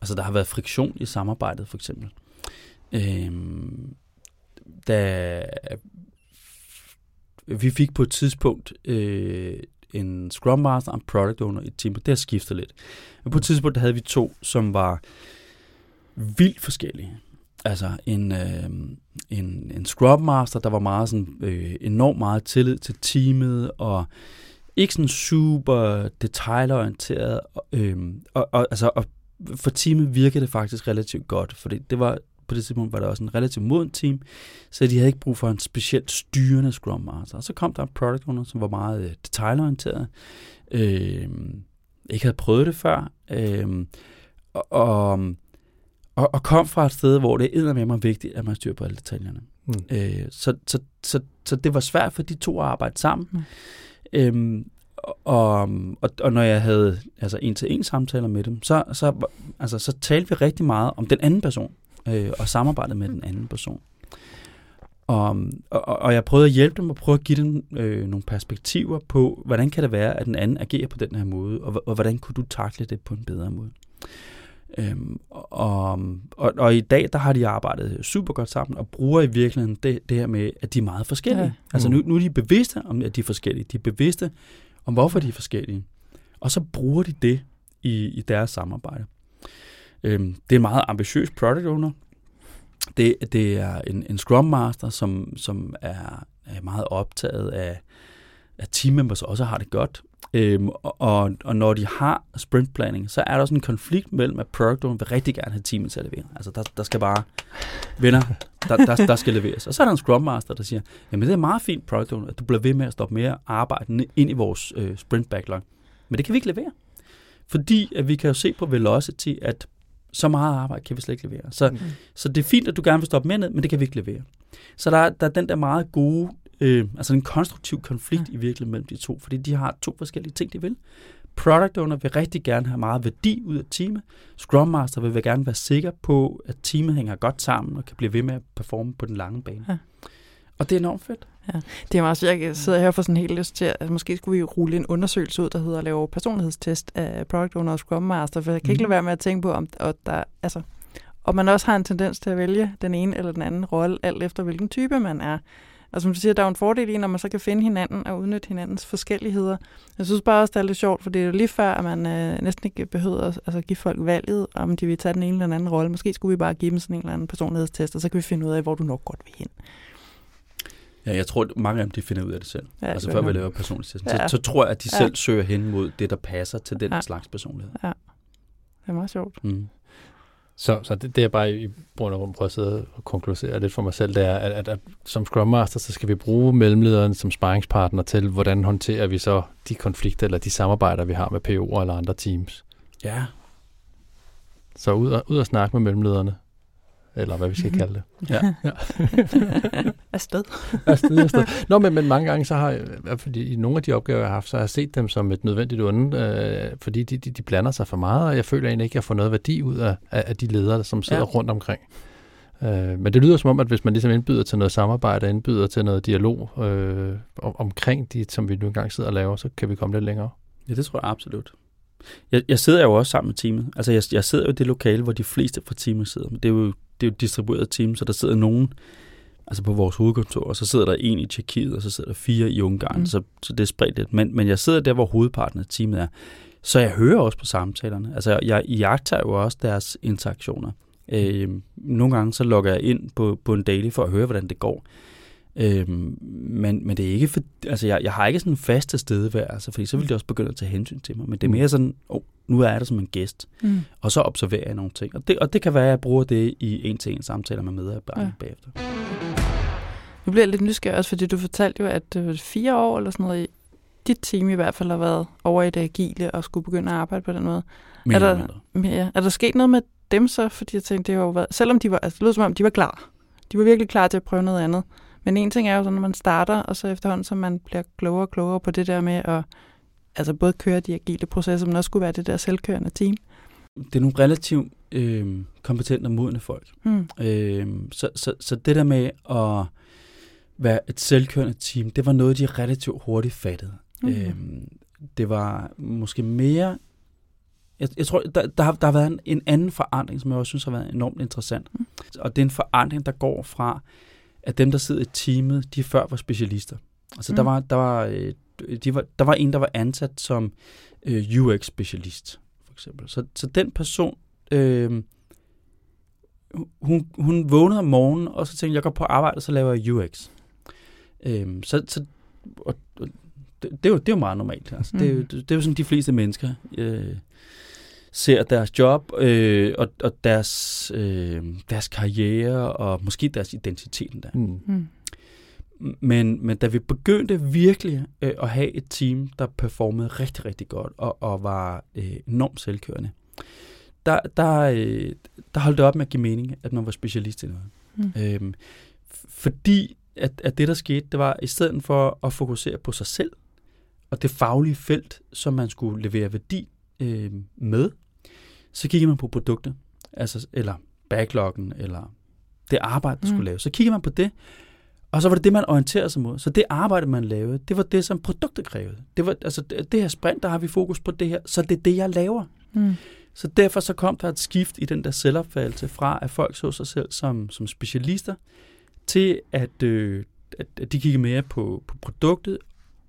altså, der har været friktion i samarbejdet, for eksempel. Øh, da vi fik på et tidspunkt øh, en Scrum Master og en Product Owner i et team, det har skiftet lidt. Men på et tidspunkt havde vi to, som var vildt forskellige. Altså en, øh, en, en Scrum Master, der var meget sådan, øh, enormt meget tillid til teamet, og ikke sådan super detaljorienteret. Øh, og, og, altså, og for teamet virkede det faktisk relativt godt, for det var på det tidspunkt var der også en relativt moden team, så de havde ikke brug for en specielt styrende Scrum Master. Og så kom der en product owner, som var meget detaljorienteret, øh, ikke havde prøvet det før, øh, og, og, og, og kom fra et sted, hvor det er med mig vigtigt, at man styrer på alle detaljerne. Mm. Øh, så, så, så, så det var svært for de to at arbejde sammen. Mm. Øhm, og, og, og når jeg havde altså en til en samtaler med dem, så, så, altså, så talte vi rigtig meget om den anden person øh, og samarbejdet med den anden person. Og, og, og jeg prøvede at hjælpe dem og prøve at give dem øh, nogle perspektiver på, hvordan kan det være, at den anden agerer på den her måde, og, og hvordan kunne du takle det på en bedre måde. Øhm, og, og, og i dag, der har de arbejdet super godt sammen, og bruger i virkeligheden det, det her med, at de er meget forskellige. Ja. Altså nu, nu er de bevidste om, at de er forskellige. De er bevidste om, hvorfor de er forskellige. Og så bruger de det i, i deres samarbejde. Øhm, det er en meget ambitiøs product owner. Det, det er en, en Scrum Master, som, som er, er meget optaget af, at team members også har det godt. Øhm, og, og, når de har sprint planning, så er der også en konflikt mellem, at product owner vil rigtig gerne have teamet til at levere. Altså, der, der skal bare, venner, der, der, der skal leveres. Og så er der en Scrum Master, der siger, jamen det er meget fint, product owner, at du bliver ved med at stoppe mere arbejde ind i vores øh, sprint backlog. Men det kan vi ikke levere. Fordi at vi kan jo se på velocity, at så meget arbejde kan vi slet ikke levere. Så, mm. så det er fint, at du gerne vil stoppe mere ned, men det kan vi ikke levere. Så der, der er den der meget gode, øh, altså en konstruktiv konflikt ja. i virkeligheden mellem de to, fordi de har to forskellige ting, de vil. Product owner vil rigtig gerne have meget værdi ud af teamet. Scrum Master vil gerne være sikker på, at teamet hænger godt sammen og kan blive ved med at performe på den lange bane. Ja. Og det er enormt fedt. Ja, det er meget svært. Jeg sidder her for sådan helt lyst til, at måske skulle vi rulle en undersøgelse ud, der hedder at lave personlighedstest af Product Owner og Scrum Master, for jeg kan mm. ikke lade være med at tænke på, om og der, altså, og man også har en tendens til at vælge den ene eller den anden rolle, alt efter hvilken type man er. Og som du siger, der er jo en fordel i, når man så kan finde hinanden og udnytte hinandens forskelligheder. Jeg synes bare også, det er lidt sjovt, for det er jo lige før, at man øh, næsten ikke behøver at altså, give folk valget, om de vil tage den ene eller den anden rolle. Måske skulle vi bare give dem sådan en eller anden personlighedstest, og så kan vi finde ud af, hvor du nok godt vil hen. Ja, jeg tror, at mange af dem de finder ud af det selv. Ja, altså før vi laver personlighedstesten. Ja. Så, så tror jeg, at de ja. selv søger hen mod det, der passer til den ja. slags personlighed. Ja, det er meget sjovt. Mm. Så, så det, det er bare i bund og grund prøver at sidde og konkludere lidt for mig selv, det er, at, at, at som Scrum Master, så skal vi bruge mellemlederen som sparringspartner til, hvordan håndterer vi så de konflikter eller de samarbejder, vi har med PO'er eller andre teams. Ja. Så ud og, ud og snakke med mellemlederne eller hvad vi skal kalde det. <laughs> Ja. ja. <laughs> afsted. afsted, afsted. Nå, men, men mange gange så har jeg, fordi i nogle af de opgaver, jeg har haft, så har jeg set dem som et nødvendigt onde, øh, fordi de, de, de blander sig for meget, og jeg føler egentlig ikke, at jeg får noget værdi ud af, af de ledere, som sidder ja. rundt omkring. Øh, men det lyder som om, at hvis man ligesom indbyder til noget samarbejde, indbyder til noget dialog øh, om, omkring de, som vi nu engang sidder og laver, så kan vi komme lidt længere. Ja, det tror jeg absolut. Jeg, jeg sidder jo også sammen med teamet. Altså, jeg, jeg sidder jo i det lokale, hvor de fleste fra teamet sidder. Det er jo det er jo distribueret team, så der sidder nogen altså på vores hovedkontor, og så sidder der en i Tjekkiet, og så sidder der fire i Ungarn, mm. så, så det er spredt lidt. Men, men jeg sidder der, hvor hovedparten af teamet er. Så jeg hører også på samtalerne. Altså, jeg jagter jo også deres interaktioner. Øh, nogle gange så logger jeg ind på, på en daily for at høre, hvordan det går. Øhm, men, men det er ikke for, altså jeg, jeg har ikke sådan en fast altså, fordi så vil de også begynde at tage hensyn til mig. Men det er mm. mere sådan, oh, nu er jeg der som en gæst, mm. og så observerer jeg nogle ting. Og det, og det kan være, at jeg bruger det i en til en samtaler med medarbejderne ja. bagefter. Nu bliver jeg lidt nysgerrig også, fordi du fortalte jo, at det var fire år eller sådan noget, dit team i hvert fald har været over i det agile og skulle begynde at arbejde på den måde. Mere er der, mere, er der sket noget med dem så? Fordi jeg tænkte, det har jo været, selvom de var, altså det lød som om, de var klar. De var virkelig klar til at prøve noget andet. Men en ting er jo sådan, når man starter, og så efterhånden, så man bliver klogere og klogere på det der med at altså både køre de agile processer, men også skulle være det der selvkørende team. Det er nogle relativt øh, kompetente og modne folk. Mm. Øh, så, så, så det der med at være et selvkørende team, det var noget, de relativt hurtigt fattede. Mm. Øh, det var måske mere... Jeg, jeg tror, der, der, har, der har været en, en anden forandring, som jeg også synes har været enormt interessant. Mm. Og det er en forandring, der går fra at dem, der sidder i teamet, de før var specialister. Altså, mm. der, var, der, var, øh, de var, der var en, der var ansat som øh, UX-specialist, for eksempel. Så, så den person, øh, hun, hun vågnede om morgenen, og så tænkte jeg, går på arbejde, og så laver jeg UX. Øh, så, så og, og det, det, er jo, det er jo meget normalt. Altså. Mm. Det, er det, det er jo sådan, de fleste mennesker øh, ser deres job øh, og, og deres, øh, deres karriere og måske deres identitet endda. Mm. Mm. Men, men da vi begyndte virkelig øh, at have et team, der performede rigtig, rigtig godt og, og var øh, enormt selvkørende, der, der, øh, der holdt det op med at give mening, at man var specialist i noget. Mm. Øhm, fordi at, at det, der skete, det var, i stedet for at fokusere på sig selv og det faglige felt, som man skulle levere værdi øh, med, så kigger man på produktet, altså, eller backloggen, eller det arbejde, der mm. skulle laves. Så kigger man på det, og så var det det, man orienterede sig mod. Så det arbejde, man lavede, det var det, som produktet krævede. Det var, altså, det her sprint, der har vi fokus på det her, så det er det, jeg laver. Mm. Så derfor så kom der et skift i den der selvopfattelse fra, at folk så sig selv som, som specialister, til at, øh, at de kiggede mere på, på produktet,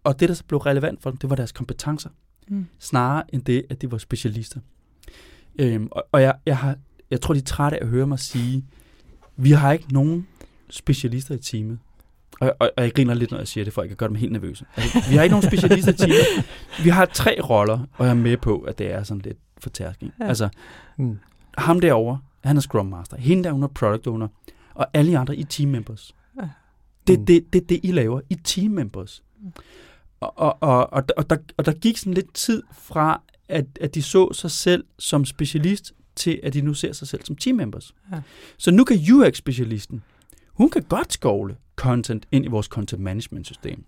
og det, der så blev relevant for dem, det var deres kompetencer, mm. snarere end det, at de var specialister. Øhm, og og jeg, jeg, har, jeg tror, de er trætte af at høre mig sige, vi har ikke nogen specialister i teamet. og, og, og jeg griner lidt, når jeg siger det, for jeg kan gøre dem helt nervøse. Altså, vi har ikke nogen specialister i teamet. <laughs> Vi har tre roller, og jeg er med på, at det er sådan lidt fortærsking. Ja. Altså, mm. ham derovre, han er Scrum Master. Hende der, hun er Product Owner. Og alle andre i team members. Ja. Det er mm. det, det, det, I laver. I team members. Mm. Og, og, og, og, og, der, og der gik sådan lidt tid fra, at, at de så sig selv som specialist, til at de nu ser sig selv som team members. Ja. Så nu kan UX-specialisten, hun kan godt skovle content ind i vores content management system.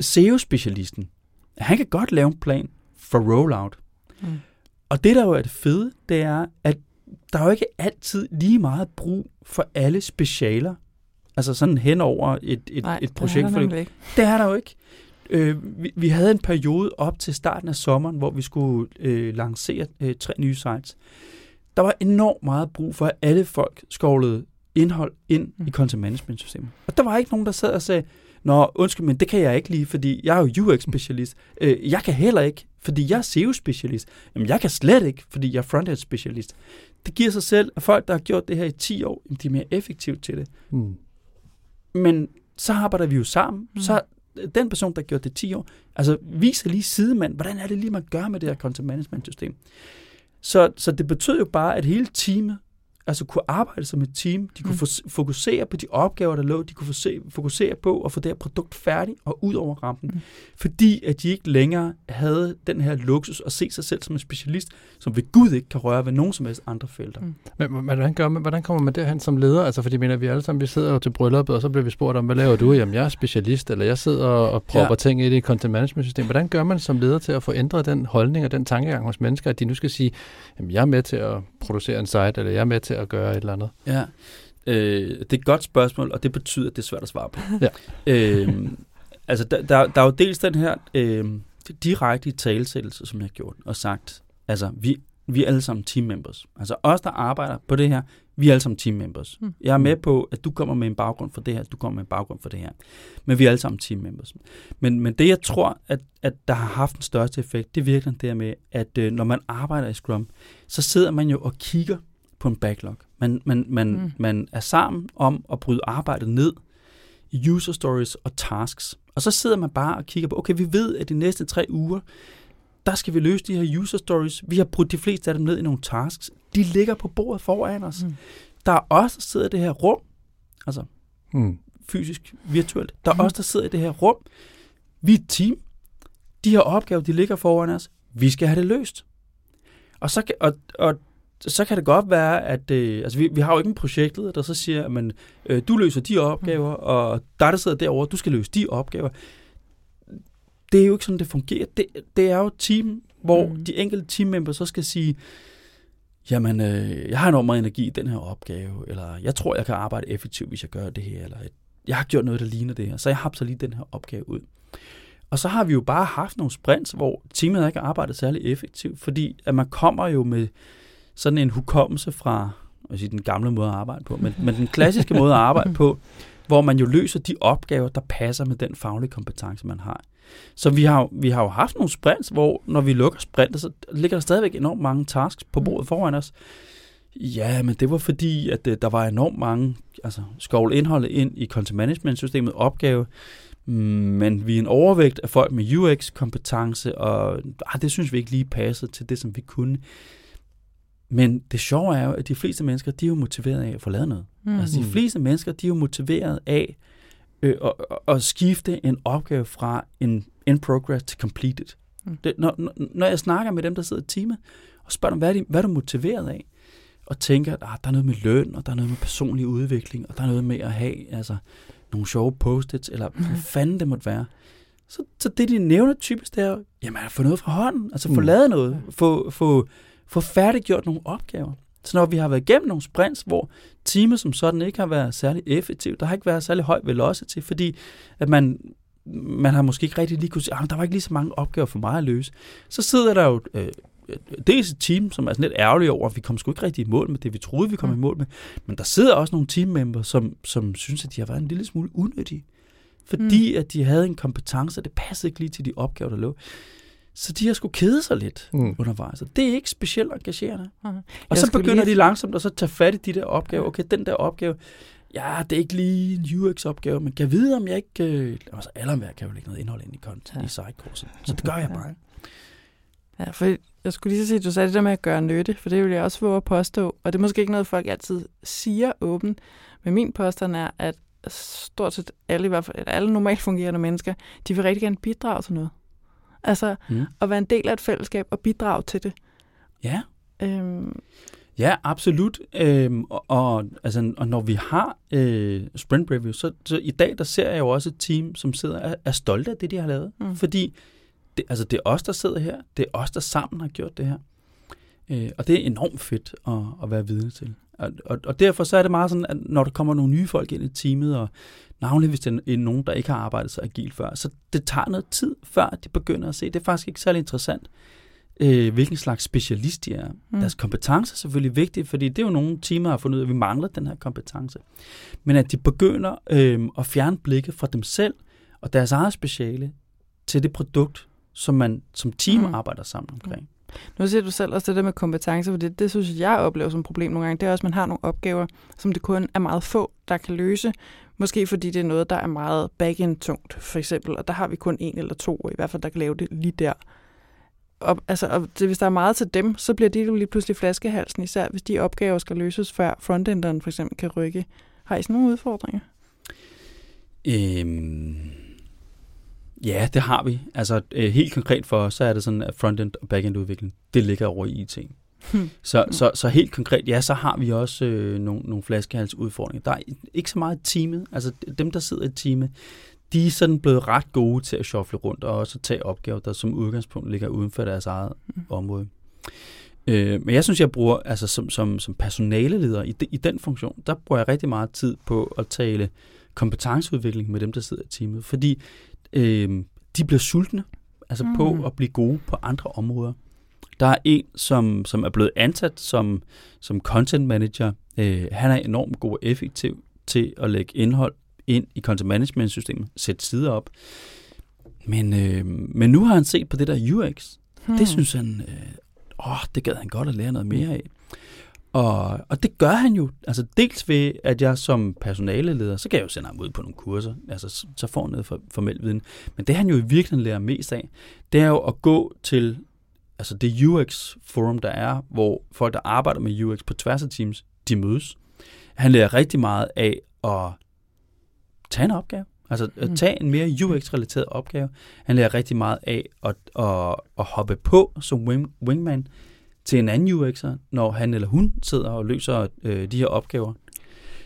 SEO-specialisten, han kan godt lave en plan for rollout. Mm. Og det, der jo er det fede, det er, at der er jo ikke altid lige meget brug for alle specialer. Altså sådan hen over et, et, Nej, et projekt. Det er, det er der jo ikke. Øh, vi, vi havde en periode op til starten af sommeren, hvor vi skulle øh, lancere øh, tre nye sites. Der var enormt meget brug for, at alle folk skovlede indhold ind mm. i content management systemet. Og der var ikke nogen, der sad og sagde, Nå, undskyld, men det kan jeg ikke lige, fordi jeg er jo UX-specialist. Øh, jeg kan heller ikke, fordi jeg er SEO-specialist. Jamen, jeg kan slet ikke, fordi jeg er frontend-specialist. Det giver sig selv, at folk, der har gjort det her i 10 år, de er mere effektive til det. Mm. Men så arbejder vi jo sammen. Mm. Så den person, der gjorde det 10 år, altså viser lige sidemand, hvordan er det lige, man gør med det her content management system. Så, så det betød jo bare, at hele teamet altså kunne arbejde som et team. De kunne mm. fokusere på de opgaver, der lå. De kunne fokusere på at få det her produkt færdigt og ud over rampen. Mm. Fordi at de ikke længere havde den her luksus at se sig selv som en specialist, som ved Gud ikke kan røre ved nogen som helst andre felter. Mm. Men hvordan, gør man, hvordan kommer man derhen som leder? Altså fordi mener, vi alle sammen vi sidder jo til brylluppet, og så bliver vi spurgt om, hvad laver du? Jamen jeg er specialist, eller jeg sidder og propper ja. ting i det content management system. Hvordan gør man som leder til at få ændret den holdning og den tankegang hos mennesker, at de nu skal sige, jamen jeg er med til at producere en site, eller jeg er med til at gøre et eller andet? Ja, øh, det er et godt spørgsmål, og det betyder, at det er svært at svare på. ja. øh, altså, der, der, der er jo dels den her øh, direkte talsættelse, som jeg har gjort, og sagt, altså, vi, vi er alle sammen team members. Altså os, der arbejder på det her, vi er alle sammen team members. Mm. Jeg er med på, at du kommer med en baggrund for det her, du kommer med en baggrund for det her. Men vi er alle sammen team members. Men, men det, jeg tror, at, at der har haft den største effekt, det er virkelig det med, at øh, når man arbejder i Scrum, så sidder man jo og kigger på en backlog. Man, man, man, mm. man er sammen om at bryde arbejdet ned i user stories og tasks. Og så sidder man bare og kigger på, okay, vi ved, at de næste tre uger, der skal vi løse de her user stories. Vi har brudt de fleste af dem ned i nogle tasks. De ligger på bordet foran os. Mm. Der er også der sidder i det her rum, altså mm. fysisk, virtuelt. Der er mm. også der sidder i det her rum. Vi er et team. De her opgaver, de ligger foran os. Vi skal have det løst. Og så kan, og, og så kan det godt være, at øh, altså vi, vi har jo ikke en projektleder, der så siger, at man, øh, du løser de opgaver, mm. og der, der sidder derovre, du skal løse de opgaver. Det er jo ikke sådan, det fungerer. Det, det er jo team, hvor mm. de enkelte teammember så skal sige, jamen, øh, jeg har enormt meget energi i den her opgave, eller jeg tror, jeg kan arbejde effektivt, hvis jeg gør det her, eller jeg har gjort noget, der ligner det her, så jeg har så lige den her opgave ud. Og så har vi jo bare haft nogle sprints, hvor teamet ikke har arbejdet særlig effektivt, fordi at man kommer jo med sådan en hukommelse fra jeg sige, den gamle måde at arbejde på, men, men den klassiske måde at arbejde på, hvor man jo løser de opgaver, der passer med den faglige kompetence, man har. Så vi har, vi har jo haft nogle sprints, hvor når vi lukker sprintet, så ligger der stadigvæk enormt mange tasks på bordet mm. foran os. Ja, men det var fordi, at der var enormt mange altså, skovl indholdet ind i content management systemet opgave, men vi er en overvægt af folk med UX-kompetence, og ah, det synes vi ikke lige passede til det, som vi kunne. Men det sjove er jo, at de fleste mennesker, de er jo motiveret af at få lavet noget. Mm. Altså de fleste mennesker, de er jo motiveret af øh, at, at skifte en opgave fra en in progress til completed. Mm. Det, når, når jeg snakker med dem, der sidder i teamet, og spørger dem, hvad er, de, hvad er du motiveret af? Og tænker, at ah, der er noget med løn, og der er noget med personlig udvikling, og der er noget med at have altså, nogle sjove post-its, eller mm. hvad fanden det måtte være. Så, så det, de nævner typisk, det er, jamen, at få noget fra hånden, altså få mm. lavet noget, få, få få færdiggjort nogle opgaver. Så når vi har været igennem nogle sprints, hvor teamet som sådan ikke har været særlig effektivt, der har ikke været særlig høj velocity, fordi at man, man har måske ikke rigtig lige kunne sige, at ah, der var ikke lige så mange opgaver for mig at løse. Så sidder der jo øh, dels et team, som er sådan lidt ærgerlige over, at vi kom sgu ikke rigtig i mål med det, vi troede, vi kom mm. i mål med. Men der sidder også nogle teammember, som, som synes, at de har været en lille smule unødige. Fordi mm. at de havde en kompetence, og det passede ikke lige til de opgaver, der lå. Så de har skulle kede sig lidt mm. undervejs. Det er ikke specielt engagerende. Mm. Og så begynder lige... de langsomt at så tage fat i de der opgaver. Okay, den der opgave, ja, det er ikke lige en UX-opgave, men kan jeg vide, om jeg ikke... Øh, altså, alle kan jo lægge noget indhold ind i, content, ja. i sidecoursen. Så det gør jeg bare. Ja, for jeg skulle lige så sige, du sagde det der med at gøre nytte, for det vil jeg også våge at påstå, og det er måske ikke noget, folk altid siger åbent, men min påstand er, at stort set alle, i hvert fald alle normalt fungerende mennesker, de vil rigtig gerne bidrage til noget. Altså mm. at være en del af et fællesskab og bidrage til det. Ja. Øhm. Ja, absolut. Øhm, og, og, altså, og når vi har øh, sprint review, så, så i dag der ser jeg jo også et team, som sidder er, er stolte af det, de har lavet. Mm. Fordi det, altså, det er os, der sidder her. Det er os, der sammen har gjort det her. Øh, og det er enormt fedt at, at være vidne til. Og, og, og derfor så er det meget sådan, at når der kommer nogle nye folk ind i teamet, og navnlig hvis det er nogen, der ikke har arbejdet så agilt før, så det tager noget tid, før de begynder at se. Det er faktisk ikke særlig interessant, øh, hvilken slags specialist de er. Mm. Deres kompetence er selvfølgelig vigtige, fordi det er jo nogle timer, har fundet ud af, at vi mangler den her kompetence. Men at de begynder øh, at fjerne blikket fra dem selv og deres eget speciale til det produkt, som man som team mm. arbejder sammen omkring. Mm. Nu siger du selv også det der med kompetencer, for det, det synes jeg oplever som et problem nogle gange. Det er også, at man har nogle opgaver, som det kun er meget få, der kan løse. Måske fordi det er noget, der er meget back tungt, for eksempel. Og der har vi kun en eller to, i hvert fald, der kan lave det lige der. Og, altså, og det, hvis der er meget til dem, så bliver de jo lige pludselig flaskehalsen, især hvis de opgaver skal løses, før frontenderen for eksempel kan rykke. Har I sådan nogle udfordringer? Øhm Ja, det har vi. Altså øh, helt konkret for os, så er det sådan, at frontend og backend udvikling, det ligger over i IT. Hmm. Så, så, så helt konkret, ja, så har vi også øh, nogle, nogle flaskehalsudfordringer. Der er ikke så meget teamet. Altså dem, der sidder i teamet, de er sådan blevet ret gode til at shuffle rundt og også tage opgaver, der som udgangspunkt ligger uden for deres eget hmm. område. Øh, men jeg synes, jeg bruger, altså som, som, som personaleleder i, de, i den funktion, der bruger jeg rigtig meget tid på at tale kompetenceudvikling med dem, der sidder i teamet. Fordi øh, de bliver sultne altså mm. på at blive gode på andre områder. Der er en, som, som er blevet ansat som, som content manager. Øh, han er enormt god og effektiv til at lægge indhold ind i content management systemet, sætte sider op. Men, øh, men nu har han set på det der UX. Hmm. Det synes han, øh, åh, det gad han godt at lære noget mere af. Og, og det gør han jo, altså dels ved, at jeg som personaleleder, så kan jeg jo sende ham ud på nogle kurser, altså så får han noget for, formel viden. Men det han jo i virkeligheden lærer mest af, det er jo at gå til altså det UX-forum, der er, hvor folk, der arbejder med UX på tværs af teams, de mødes. Han lærer rigtig meget af at tage en opgave, altså at mm. tage en mere UX-relateret opgave. Han lærer rigtig meget af at, at, at hoppe på som wing, wingman til en anden UX'er, når han eller hun sidder og løser øh, de her opgaver.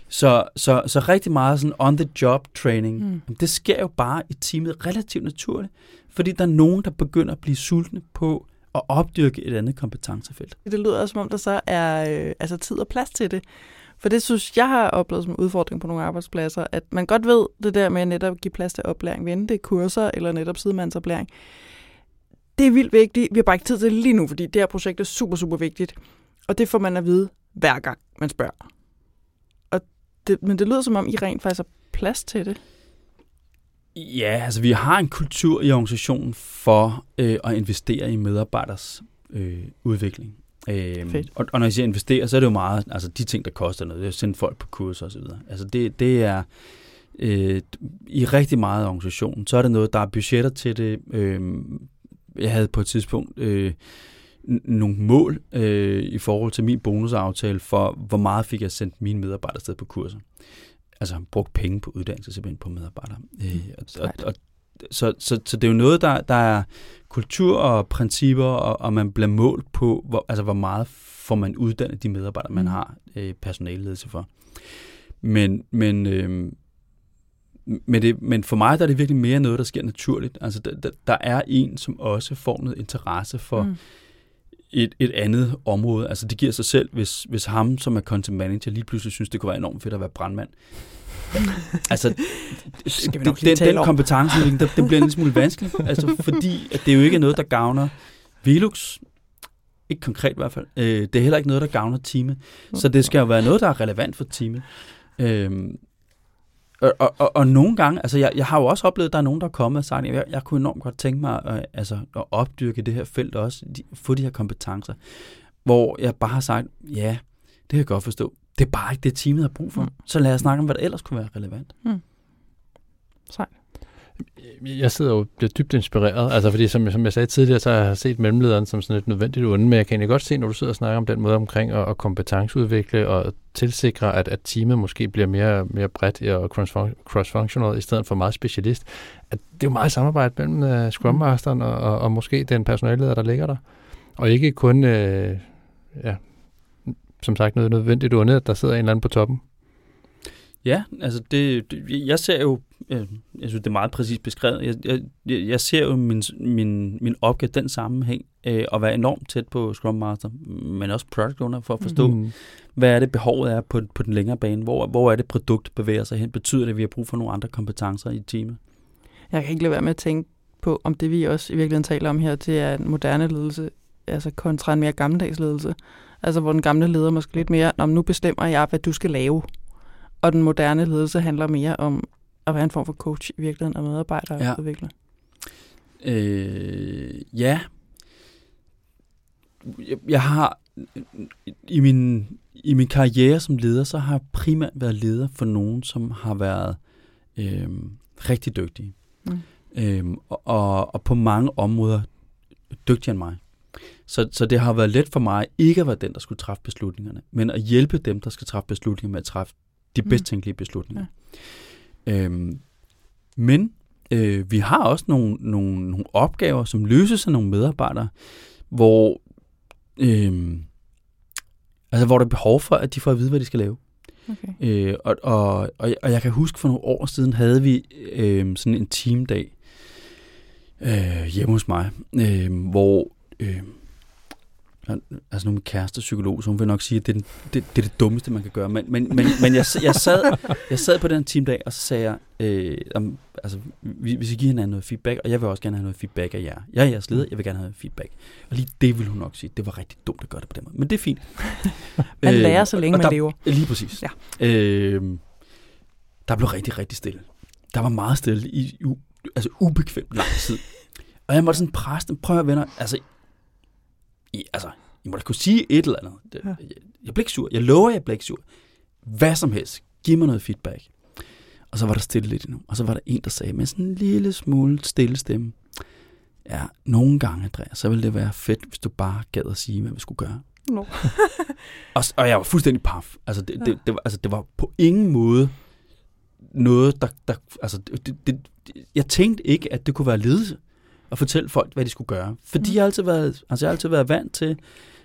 Så, så, så rigtig meget sådan on-the-job training, mm. det sker jo bare i teamet relativt naturligt, fordi der er nogen, der begynder at blive sultne på at opdyrke et andet kompetencefelt. Det lyder også som om, der så er øh, altså tid og plads til det. For det synes jeg har oplevet som udfordring på nogle arbejdspladser, at man godt ved det der med at netop give plads til oplæring, vende det kurser eller netop sidemandsoplæring det er vildt vigtigt. Vi har bare ikke tid til det lige nu, fordi det her projekt er super, super vigtigt. Og det får man at vide hver gang, man spørger. Og det, men det lyder som om, I rent faktisk har plads til det. Ja, altså vi har en kultur i organisationen for øh, at investere i medarbejders øh, udvikling. Øh, og, og når jeg siger investere, så er det jo meget, altså de ting, der koster noget, det er at sende folk på kurser osv. Altså det, det er øh, i rigtig meget af organisationen, så er det noget, der er budgetter til det, øh, jeg havde på et tidspunkt øh, nogle mål øh, i forhold til min bonusaftale for, hvor meget fik jeg sendt mine medarbejdere sted på kurser. Altså brugt penge på uddannelse simpelthen på medarbejdere. Øh, mm, og, og, og, så, så, så det er jo noget, der, der er kultur og principper, og, og man bliver målt på, hvor, altså hvor meget får man uddannet de medarbejdere, man mm. har øh, personalledelse for. Men, men øh, men, det, men for mig der er det virkelig mere noget, der sker naturligt. Altså, der, der er en, som også får noget interesse for mm. et, et andet område. Altså, det giver sig selv, hvis, hvis ham, som er content manager, lige pludselig synes, det kunne være enormt fedt at være brandmand. altså, <laughs> Skal vi nok den, den kompetence, den, den bliver en lille smule vanskelig. <laughs> Altså, fordi at det jo ikke er noget, der gavner Velux, ikke konkret i hvert fald. Øh, det er heller ikke noget, der gavner teamet. Så det skal jo være noget, der er relevant for teamet. Øhm, og, og, og, og nogle gange, altså jeg, jeg har jo også oplevet, at der er nogen, der er kommet og sagt, at jeg, jeg kunne enormt godt tænke mig at, altså, at opdyrke det her felt også, de, få de her kompetencer, hvor jeg bare har sagt, ja, det kan jeg godt forstå. det er bare ikke det, teamet har brug for. Mm. Mm. Så lad os snakke om, hvad der ellers kunne være relevant. Sejt. Jeg sidder jo bliver dybt inspireret, altså fordi som, som jeg sagde tidligere, så har jeg set mellemlederen som sådan et nødvendigt onde, men jeg kan egentlig godt se, når du sidder og snakker om den måde omkring at, at kompetenceudvikle og tilsikre, at, at teamet måske bliver mere, mere bredt og cross- cross-functional i stedet for meget specialist, at det er jo meget samarbejde mellem uh, Scrum Masteren og, og, og måske den personalleder, der ligger der. Og ikke kun, uh, ja, som sagt, noget nødvendigt onde, at der sidder en eller anden på toppen. Ja, altså det jeg ser jo, øh, jeg synes det er meget præcist beskrevet, jeg, jeg, jeg jeg ser jo min, min, min opgave den sammenhæng, øh, at være enormt tæt på Scrum Master, men også Product Owner for at forstå. Mm. hvad er det behovet er på, på den længere bane, hvor, hvor er det produkt bevæger sig hen, betyder det, at vi har brug for nogle andre kompetencer i teamet? Jeg kan ikke lade være med at tænke på, om det vi også i virkeligheden taler om her, det er en moderne ledelse, altså kontra en mere gammeldags ledelse. Altså hvor den gamle leder måske lidt mere, om nu bestemmer jeg, hvad du skal lave. Og den moderne ledelse handler mere om at være en form for coach i virkeligheden og medarbejder Ja. og udvikler. Øh, ja. Jeg, jeg har i min, i min karriere som leder, så har jeg primært været leder for nogen, som har været øh, rigtig dygtige. Mm. Og, og, og på mange områder dygtigere end mig. Så, så det har været let for mig ikke at være den, der skulle træffe beslutningerne, men at hjælpe dem, der skal træffe beslutninger med at træffe de Mm. bedst tænkelige beslutninger. Ja. Øhm, men øh, vi har også nogle, nogle, nogle opgaver, som løses af nogle medarbejdere, hvor, øh, altså, hvor der er behov for, at de får at vide, hvad de skal lave. Okay. Øh, og, og, og, jeg- og jeg kan huske, for nogle år siden havde vi øh, sådan en teamdag øh, hjemme hos mig, øh, hvor øh, altså nu min kæreste er psykolog, så hun vil nok sige, at det er, den, det, det, er det dummeste, man kan gøre. Men, men, men, men jeg, jeg, sad, jeg sad på den teamdag, og så sagde jeg, øh, om, altså, vi, vi skal give hinanden noget feedback, og jeg vil også gerne have noget feedback af jer. Jeg er jeres leder, jeg vil gerne have noget feedback. Og lige det vil hun nok sige, det var rigtig dumt at gøre det på den måde. Men det er fint. <laughs> Man Øh, lærer, så længe man der, lever. Lige præcis. Ja. Øh, der blev rigtig, rigtig stille. Der var meget stille i u, altså ubekvemt lang tid. Og jeg måtte sådan presse dem. Prøv at venner. Altså, I, altså, I må da kunne sige et eller andet. Det, Ja. jeg, jeg bliver ikke sur. Jeg lover, jeg bliver ikke sur. Hvad som helst. Giv mig noget feedback. Og så var der stille lidt endnu. Og så var der en, der sagde med sådan en lille smule stille stemme. Ja, nogle gange, Andreas, så ville det være fedt, hvis du bare gad at sige, hvad vi skulle gøre. No. <laughs> Og, og jeg var fuldstændig paf. Altså det, det, det, var, altså, det var på ingen måde noget, der... der altså, det, det, det, jeg tænkte ikke, at det kunne være ledelse at fortælle folk, hvad de skulle gøre. Fordi Mm. jeg, har altid været, altså, jeg har altid været vant til,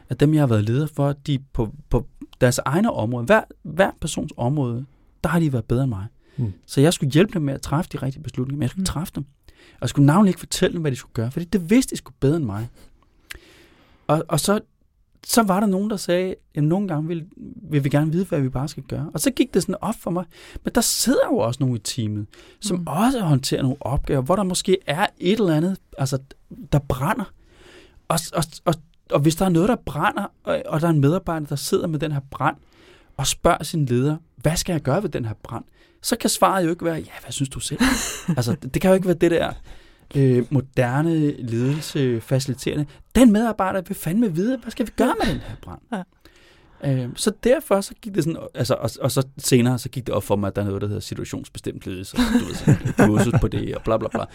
at dem, jeg har været leder for, de på, på deres egne område, hver, hver persons område, der har de været bedre end mig. Mm. Så jeg skulle hjælpe dem med at træffe de rigtige beslutninger, men jeg skulle Mm. træffe dem. Og jeg skulle navnlig ikke fortælle dem, hvad de skulle gøre, fordi det vidste de skulle bedre end mig. Og, og så, så var der nogen, der sagde, at nogle gange vil, vil vi gerne vide, hvad vi bare skal gøre. Og så gik det sådan op for mig. Men der sidder jo også nogle i teamet, som mm. også håndterer nogle opgaver, hvor der måske er et eller andet, altså, der brænder. Og, og, og, og hvis der er noget, der brænder, og, og der er en medarbejder, der sidder med den her brand, og spørger sin leder, hvad skal jeg gøre ved den her brand? Så kan svaret jo ikke være, ja, hvad synes du selv? <laughs> altså, det, det kan jo ikke være det der øh, moderne ledelse, faciliterende. Den medarbejder vil fandme vide, hvad skal vi gøre med den her brand? Ja. Øh, så derfor så gik det sådan, altså, og, og så senere så gik det op for mig, at der er noget, der hedder situationsbestemt ledelse, og du ved, sådan kursus på det, og bla bla bla.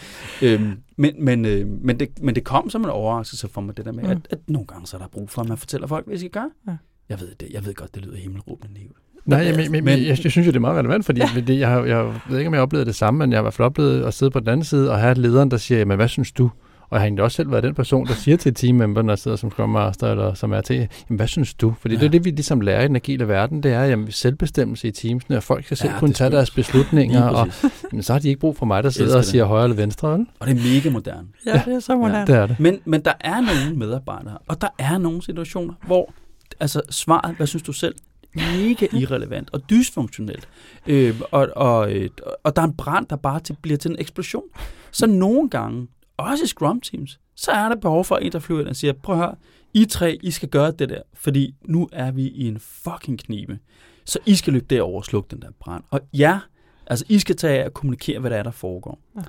Øhm, men, men, øh, men, det, men det kom som en overraskelse for mig, det der med, mm. at, at nogle gange så er der brug for, at man fortæller folk, hvad de skal gøre. Ja. Jeg ved det, jeg ved godt, det lyder himmelråbende nævnt. Nej, men, men, Men- jeg, jeg synes jo, det er meget relevant, fordi ja. jeg, har, jeg ved ikke, om jeg har oplevet det samme, men jeg har i hvert fald oplevet at sidde på den anden side og have lederen, der siger, men hvad synes du? Og jeg har egentlig også selv været den person, der siger til teammemberen, der sidder som Scrum Master eller som RT, jamen hvad synes du? Fordi ja. det er Ja. det, vi ligesom lærer i den agile verden, det er jamen, selvbestemmelse i teamsene, og folk skal selv Ja, ja, kunne det tage deres beslutninger, og men så har de ikke brug for mig, der sidder og det. siger højre eller venstre. Vel? Og det er mega moderne. Ja, det er så moderne. Det er det. Men, men der er nogle medarbejdere, og der er nogle situationer, hvor altså, svaret, hvad synes du selv, mega irrelevant og dysfunktionelt. Øh, og, og, øh, og der er en brand, der bare til, bliver til en eksplosion. Så nogle gange, også i Scrum Teams, så er der behov for en, der flyver ind og siger, prøv at høre, I tre, I skal gøre det der, fordi nu er vi i en fucking knibe. Så I skal løbe derover og slukke den der brand. Og ja, altså I skal tage af og kommunikere, hvad der er, der foregår. Ja.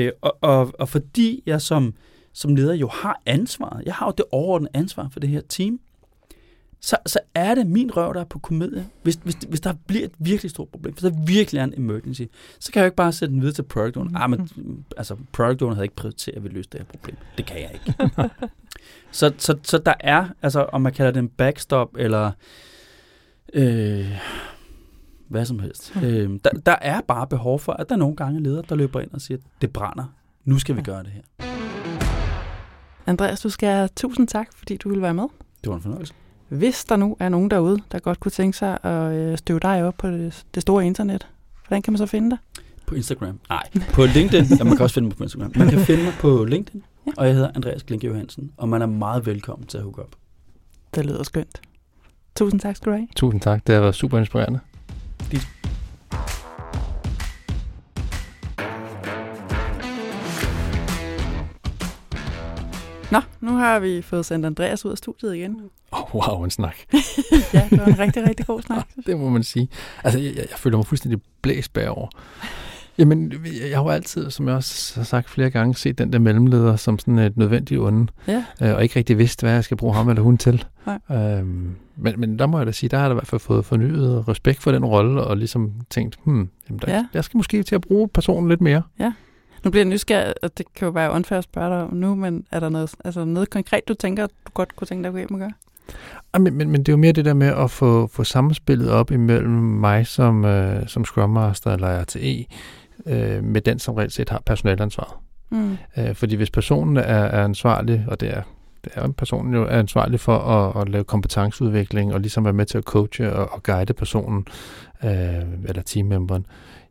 Øh, og, og, og fordi jeg som, som leder jo har ansvaret, jeg har jo det overordnede ansvar for det her team, så, så er det min røv, der er på komedie. Hvis, hvis, hvis der bliver et virkelig stort problem, hvis der virkelig er en emergency, så kan jeg jo ikke bare sætte den videre til product owner. Ah, men, altså, product owner havde ikke prioriteret, at vi løse det her problem. Det kan jeg ikke. <laughs> så, så, så der er, altså om man kalder det en backstop, eller øh, hvad som helst. Øh, der, der er bare behov for, at der nogle gange er ledere, der løber ind og siger, det brænder. Nu skal vi gøre det her. Andreas, du skal have tusind tak, fordi du ville være med. Det var en fornøjelse. Hvis der nu er nogen derude, der godt kunne tænke sig at øh, støve dig op på det, det store internet, hvordan kan man så finde dig? På Instagram? Nej, på LinkedIn. ja, man kan også finde mig på Instagram. Man kan finde mig på LinkedIn, ja. og jeg hedder Andreas Klinke Johansen, og man er meget velkommen til at hooke op. Det lyder skønt. Tusind tak skal du have. Tusind tak, det har været super inspirerende. De Nå, nu har vi fået sendt Andreas ud af studiet igen. Oh, wow, en snak. <laughs> ja, det var en rigtig, rigtig god snak. det må man sige. Altså, jeg, jeg føler mig fuldstændig blæst bagover. Jamen, jeg har jo altid, som jeg også har sagt flere gange, set den der mellemleder som sådan et nødvendigt onde, ja. øh, og ikke rigtig vidst, hvad jeg skal bruge ham eller hun til. Øhm, men, men der må jeg da sige, der har jeg da i hvert fald fået fornyet respekt for den rolle, og ligesom tænkt, hmm, jamen der, Ja. jeg skal måske til at bruge personen lidt mere. Nu bliver jeg nysgerrig, og det kan jo være unfair at spørge dig om nu, men er der noget, altså noget konkret, du tænker, du godt kunne tænke dig at gå hjem og gøre? Ah, Men, men, men det er jo mere det der med at få, få samspillet op imellem mig som, øh, som Scrum Master eller RTE, øh, med den, som reelt set har personalansvaret. Mm. Øh, fordi hvis personen er, er ansvarlig, og det er, det er personen jo er ansvarlig for at, at lave kompetenceudvikling og ligesom være med til at coache og, og guide personen øh, eller teammemberen,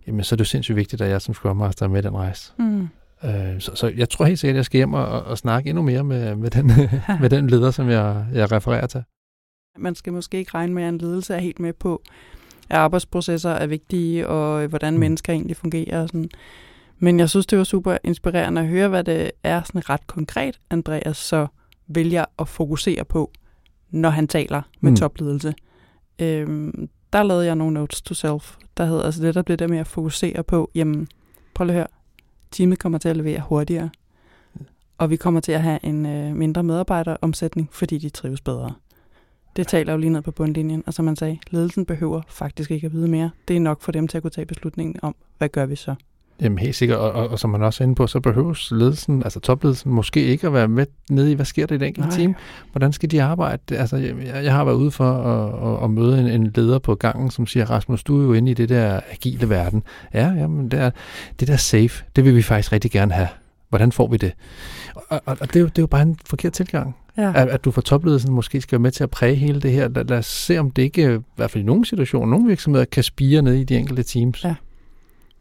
jamen så er det jo sindssygt vigtigt, at jeg som Scrum Master er med den rejse. Mm. Øh, så, så jeg tror helt sikkert, at jeg skal hjem og, og, snakke endnu mere med, med, den, <laughs> med den leder, som jeg, jeg refererer til. Man skal måske ikke regne med, at en ledelse er helt med på, at arbejdsprocesser er vigtige, og hvordan Mm. mennesker egentlig fungerer. Og sådan. Men jeg synes, det var super inspirerende at høre, hvad det er sådan ret konkret, Andreas så vælger at fokusere på, når han taler med mm. topledelse. Øhm, der lavede jeg nogle notes to self, der hedder altså det, der bliver der med at fokusere på, jamen, prøv lige at høre, teamet kommer til at levere hurtigere, og vi kommer til at have en øh, mindre medarbejderomsætning, fordi de trives bedre. Det taler jo lige ned på bundlinjen, og som man sagde, ledelsen behøver faktisk ikke at vide mere. Det er nok for dem til at kunne tage beslutningen om, hvad gør vi så? Jamen helt sikkert, og, og, og som man også er inde på, så behøves ledelsen, altså topledelsen, måske ikke at være med nede i, hvad sker der i det enkelte team? Hvordan skal de arbejde? Altså, jeg, jeg har været ude for at, at, at møde en, en leder på gangen, som siger, Rasmus, du er jo inde i det der agile verden. Ja, jamen, det, er, det der safe, det vil vi faktisk rigtig gerne have. Hvordan får vi det? Og, og, og det, er jo, det er jo bare en forkert tilgang. Ja. At, at du for topledelsen måske skal være med til at præge hele det her. Lad, lad os se, om det ikke, i hvert fald i nogle situationer, nogle virksomheder, kan spire ned i de enkelte teams. Ja.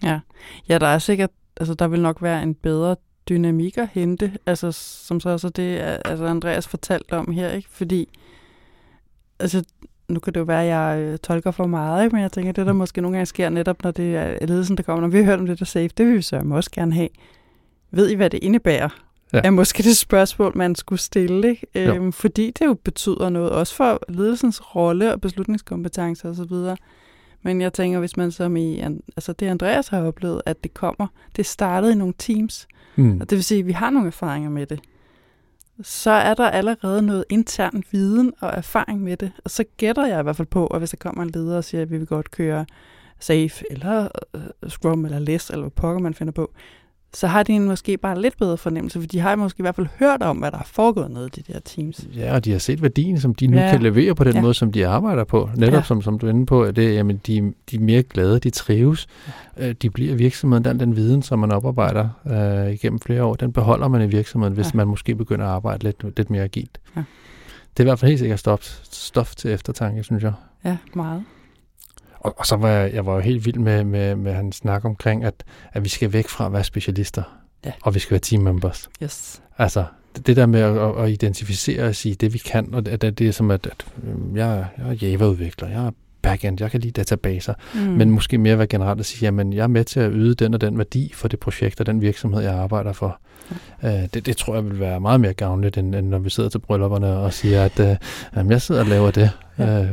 Ja, ja der er sikkert, altså der vil nok være en bedre dynamik at hente, altså som så også det, altså Andreas fortalte om her, ikke? Fordi, altså nu kan det jo være, at jeg øh, tolker for meget, ikke? men jeg tænker, det der måske nogle gange sker netop, når det er ledelsen, der kommer, når vi har hørt om det der safe, det vil vi så også gerne have. Ved I, hvad det indebærer? Ja. Er måske det spørgsmål, man skulle stille, ikke? Jo. Øhm, fordi det jo betyder noget, også for ledelsens rolle og beslutningskompetencer osv., men jeg tænker, hvis man som i, altså det Andreas har oplevet, at det kommer, det startede i nogle teams, Mm. og det vil sige, at vi har nogle erfaringer med det. Så er der allerede noget intern viden og erfaring med det. Og så gætter jeg i hvert fald på, at hvis der kommer en leder og siger, at vi vil godt køre Safe, eller uh, Scrum, eller Less, eller hvad pokker man finder på, så har de en måske bare lidt bedre fornemmelse, for de har måske i hvert fald hørt om, hvad der er foregået nede i de der teams. Ja, og de har set værdien, som de nu ja. Kan levere på den ja. Måde, som de arbejder på. Netop ja. Som, som du er inde på, at det, jamen, de, de er mere glade, de trives. Ja. De bliver virksomheden, den, den viden, som man oparbejder øh, igennem flere år, den beholder man i virksomheden, hvis. Ja. man måske begynder at arbejde lidt, lidt mere agilt. Ja. Det er i hvert fald helt sikkert stof, stof til eftertanke, synes jeg. Ja, meget. Og, og så var jeg, jeg var jo helt vild med, med, med hans snak omkring, at, at vi skal væk fra at være specialister, Ja. og vi skal være team members. Yes. Altså, det, det der med at, at, at identificere og sige det, vi kan, og det, det, det er som, at, at øhm, jeg, jeg er Java-udvikler, jeg er backend, jeg kan lide databaser, Mm. mm. men måske mere være generelt at sige, jamen, jeg er med til at yde den og den værdi for det projekt og den virksomhed, jeg arbejder for. Uh, det, det tror jeg vil være meget mere gavnligt, end, end når vi sidder til bryllupperne og siger, at uh, jamen, jeg sidder og laver det. Ja. Uh,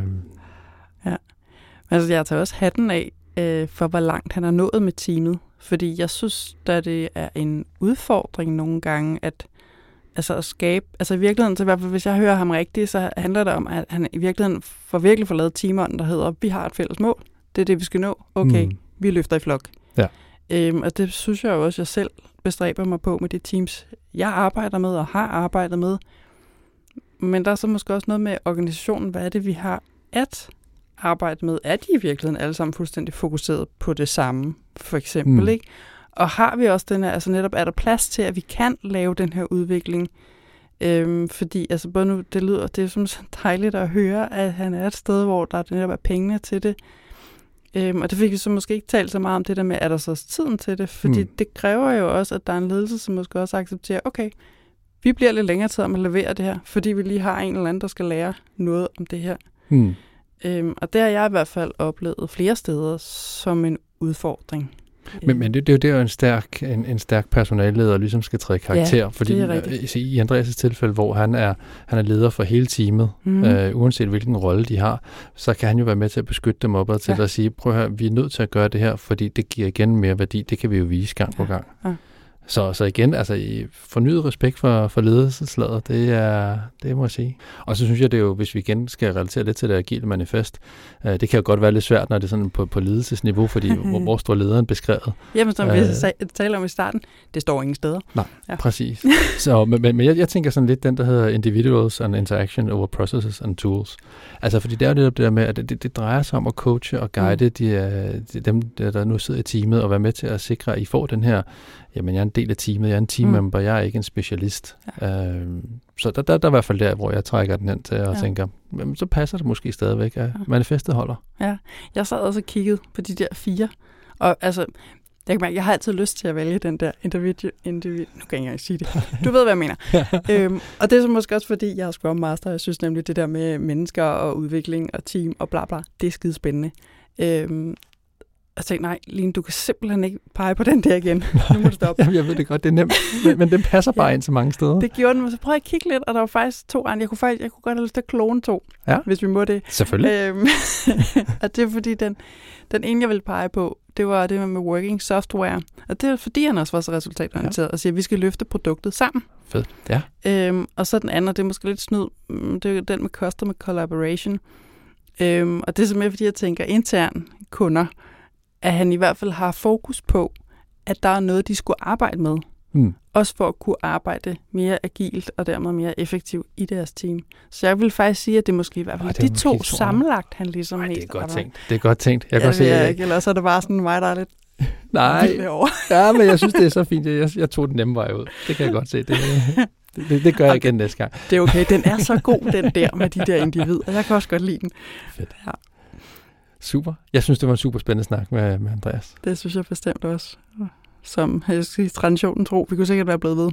Altså, jeg tager også hatten af øh, for, hvor langt han er nået med teamet. Fordi jeg synes, at det er en udfordring nogle gange, at altså at skabe, altså i virkeligheden, så i hvert fald hvis jeg hører ham rigtigt, så handler det om, at han i virkeligheden får virkelig får lavet teameren, der hedder, vi har et fælles mål, det er det, vi skal nå, okay, mm. vi løfter i flok. Ja. Øhm, og det synes jeg jo også, jeg selv bestræber mig på med de teams, jeg arbejder med og har arbejdet med. Men der er så måske også noget med organisationen, hvad er det, vi har at arbejde med? Er de i virkeligheden alle sammen fuldstændig fokuseret på det samme, for eksempel, mm. ikke? Og har vi også den her, altså netop, er der plads til, at vi kan lave den her udvikling? Øhm, fordi, altså både nu, det lyder, det er som så dejligt at høre, at han er et sted, hvor der netop er pengene til det. Øhm, og det fik vi så måske ikke talt så meget om det der med, er der så tiden til det? Fordi mm. det kræver jo også, at der er en ledelse, som måske også accepterer, okay, vi bliver lidt længere tid om at levere det her, fordi vi lige har en eller anden, der skal lære noget om det her. Mm. Øhm, og det har jeg i hvert fald oplevet flere steder som en udfordring. Men, men det, det, det er jo en stærk, en, en stærk personalleder, ligesom skal træde karakter. Ja, fordi det er rigtigt. i, i Andreas' tilfælde, hvor han er, han er leder for hele teamet, Mhm. øh, uanset hvilken rolle de har, så kan han jo være med til at beskytte dem opad til Ja. at sige, prøv at høre, vi er nødt til at gøre det her, fordi det giver igen mere værdi. Det kan vi jo vise gang på gang. Ja. Så, så igen, altså i fornyet respekt for, for ledelseslaget, det er, det må jeg sige. Og så synes jeg, det er jo, hvis vi igen skal relatere lidt til det agile manifest, øh, det kan jo godt være lidt svært, når det er sådan på, på ledelsesniveau, fordi <laughs> hvor, hvor står lederen beskrevet? Jamen, som vi Øh. talte om i starten, det står ingen steder. Ja. Ja. Præcis. <laughs> Så, men, men jeg, jeg tænker sådan lidt den, der hedder Individuals and Interaction over Processes and Tools. Altså, fordi det er jo det der med, at det, det drejer sig om at coache og guide mm. de, øh, de, dem, der, der nu sidder i teamet, og være med til at sikre, at I får den her, jamen jeg er en del af teamet, jeg er en teammember, mm. jeg er ikke en specialist. Ja. Øhm, så der, der, der er i hvert fald der, hvor jeg trækker den hen til og Ja. ja. tænker, jamen, så passer det måske stadigvæk, at Ja. manifestet holder. Jeg sad også og kiggede på de der fire, og altså, jeg kan mærke, jeg har altid lyst til at vælge den der individu... individu nu kan jeg ikke engang sige det. Du ved, hvad jeg mener. <laughs> øhm, og det er så måske også, fordi jeg er Scrum Master, og jeg synes nemlig, det der med mennesker og udvikling og team og bla bla, det er skide spændende. Øhm, jeg tænkte, nej, Line, du kan simpelthen ikke pege på den der igen. <laughs> Nu må du stoppe. Jamen, jeg ved det godt, det er nemt, men, men det passer bare Ja. ind til mange steder. Det gjorde den, men så prøvede jeg at kigge lidt, og der var faktisk to andre. Jeg kunne, faktisk, jeg kunne godt have lyst til at klone to, Ja. hvis vi må det. Selvfølgelig. Øhm, <laughs> og det er fordi, den, den ene, jeg vil pege på, det var det med working software. Og det er fordi, han også var så resultatorienteret og siger, at vi skal løfte produktet sammen. Fedt. Ja. Øhm, og så den anden, og det er måske lidt snyd, mm, det er den med customer collaboration. Øhm, og det er simpelthen, fordi jeg tænker intern kunder, at han i hvert fald har fokus på, at der er noget, de skulle arbejde med. Mm. Også for at kunne arbejde mere agilt og dermed mere effektivt i deres team. Så jeg vil faktisk sige, at det måske i hvert fald Ej, de to to. sammenlagt, han ligesom Ej, det er godt tænkt. Det er godt tænkt. Jeg kan ja, godt se, jeg ikke, ellers er det bare sådan mig, der er lidt <laughs> Nej, <laughs> ja, men jeg synes, det er så fint. Jeg, jeg tog den nemme vej ud. Det kan jeg godt se. Det, det, det, det gør jeg Okay. igen næste gang. Det er okay, den er så god, den der med de der individer. Jeg kan også godt lide den. Fedt. Ja, Super. Jeg synes, det var en super spændende snak med, med Andreas. det synes jeg bestemt også. Som jeg skal sige, traditionen tro, vi kunne sikkert være blevet ved.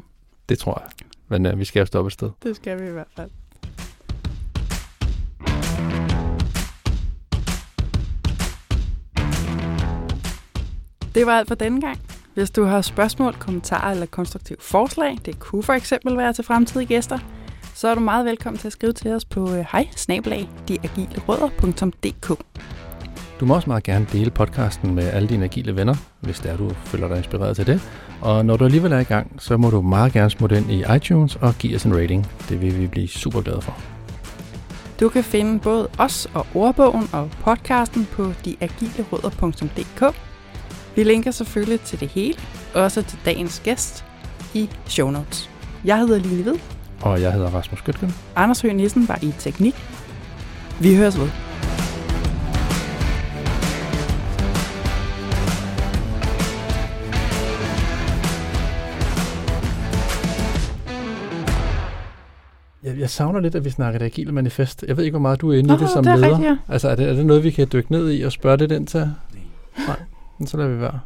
Det tror jeg. Men uh, vi skal jo stoppe et sted. Det skal vi i hvert fald. Det var alt for denne gang. Hvis du har spørgsmål, kommentarer eller konstruktive forslag, det kunne for eksempel være til fremtidige gæster, så er du meget velkommen til at skrive til os på øh, hej Du må også meget gerne dele podcasten med alle dine agile venner, hvis det er, du føler dig inspireret til det. Og når du alligevel er i gang, så må du meget gerne smutte ind i iTunes og give os en rating. Det vil vi blive super glade for. Du kan finde både os og ordbogen og podcasten på deagilerødder.dk. Vi linker selvfølgelig til det hele, også til dagens gæst i show notes. Jeg hedder Line Hvid. Og jeg hedder Rasmus Gøtgen. Anders Høgh Nissen var i teknik. Vi høres ved. Jeg, savner lidt, at vi snakker det agile manifest. Jeg ved ikke, hvor meget du er inde Nå, i det som det er leder. rigtigt, ja. Altså, er det, er det noget, vi kan dykke ned i og spørge lidt ind til? Nej, men så lader vi være.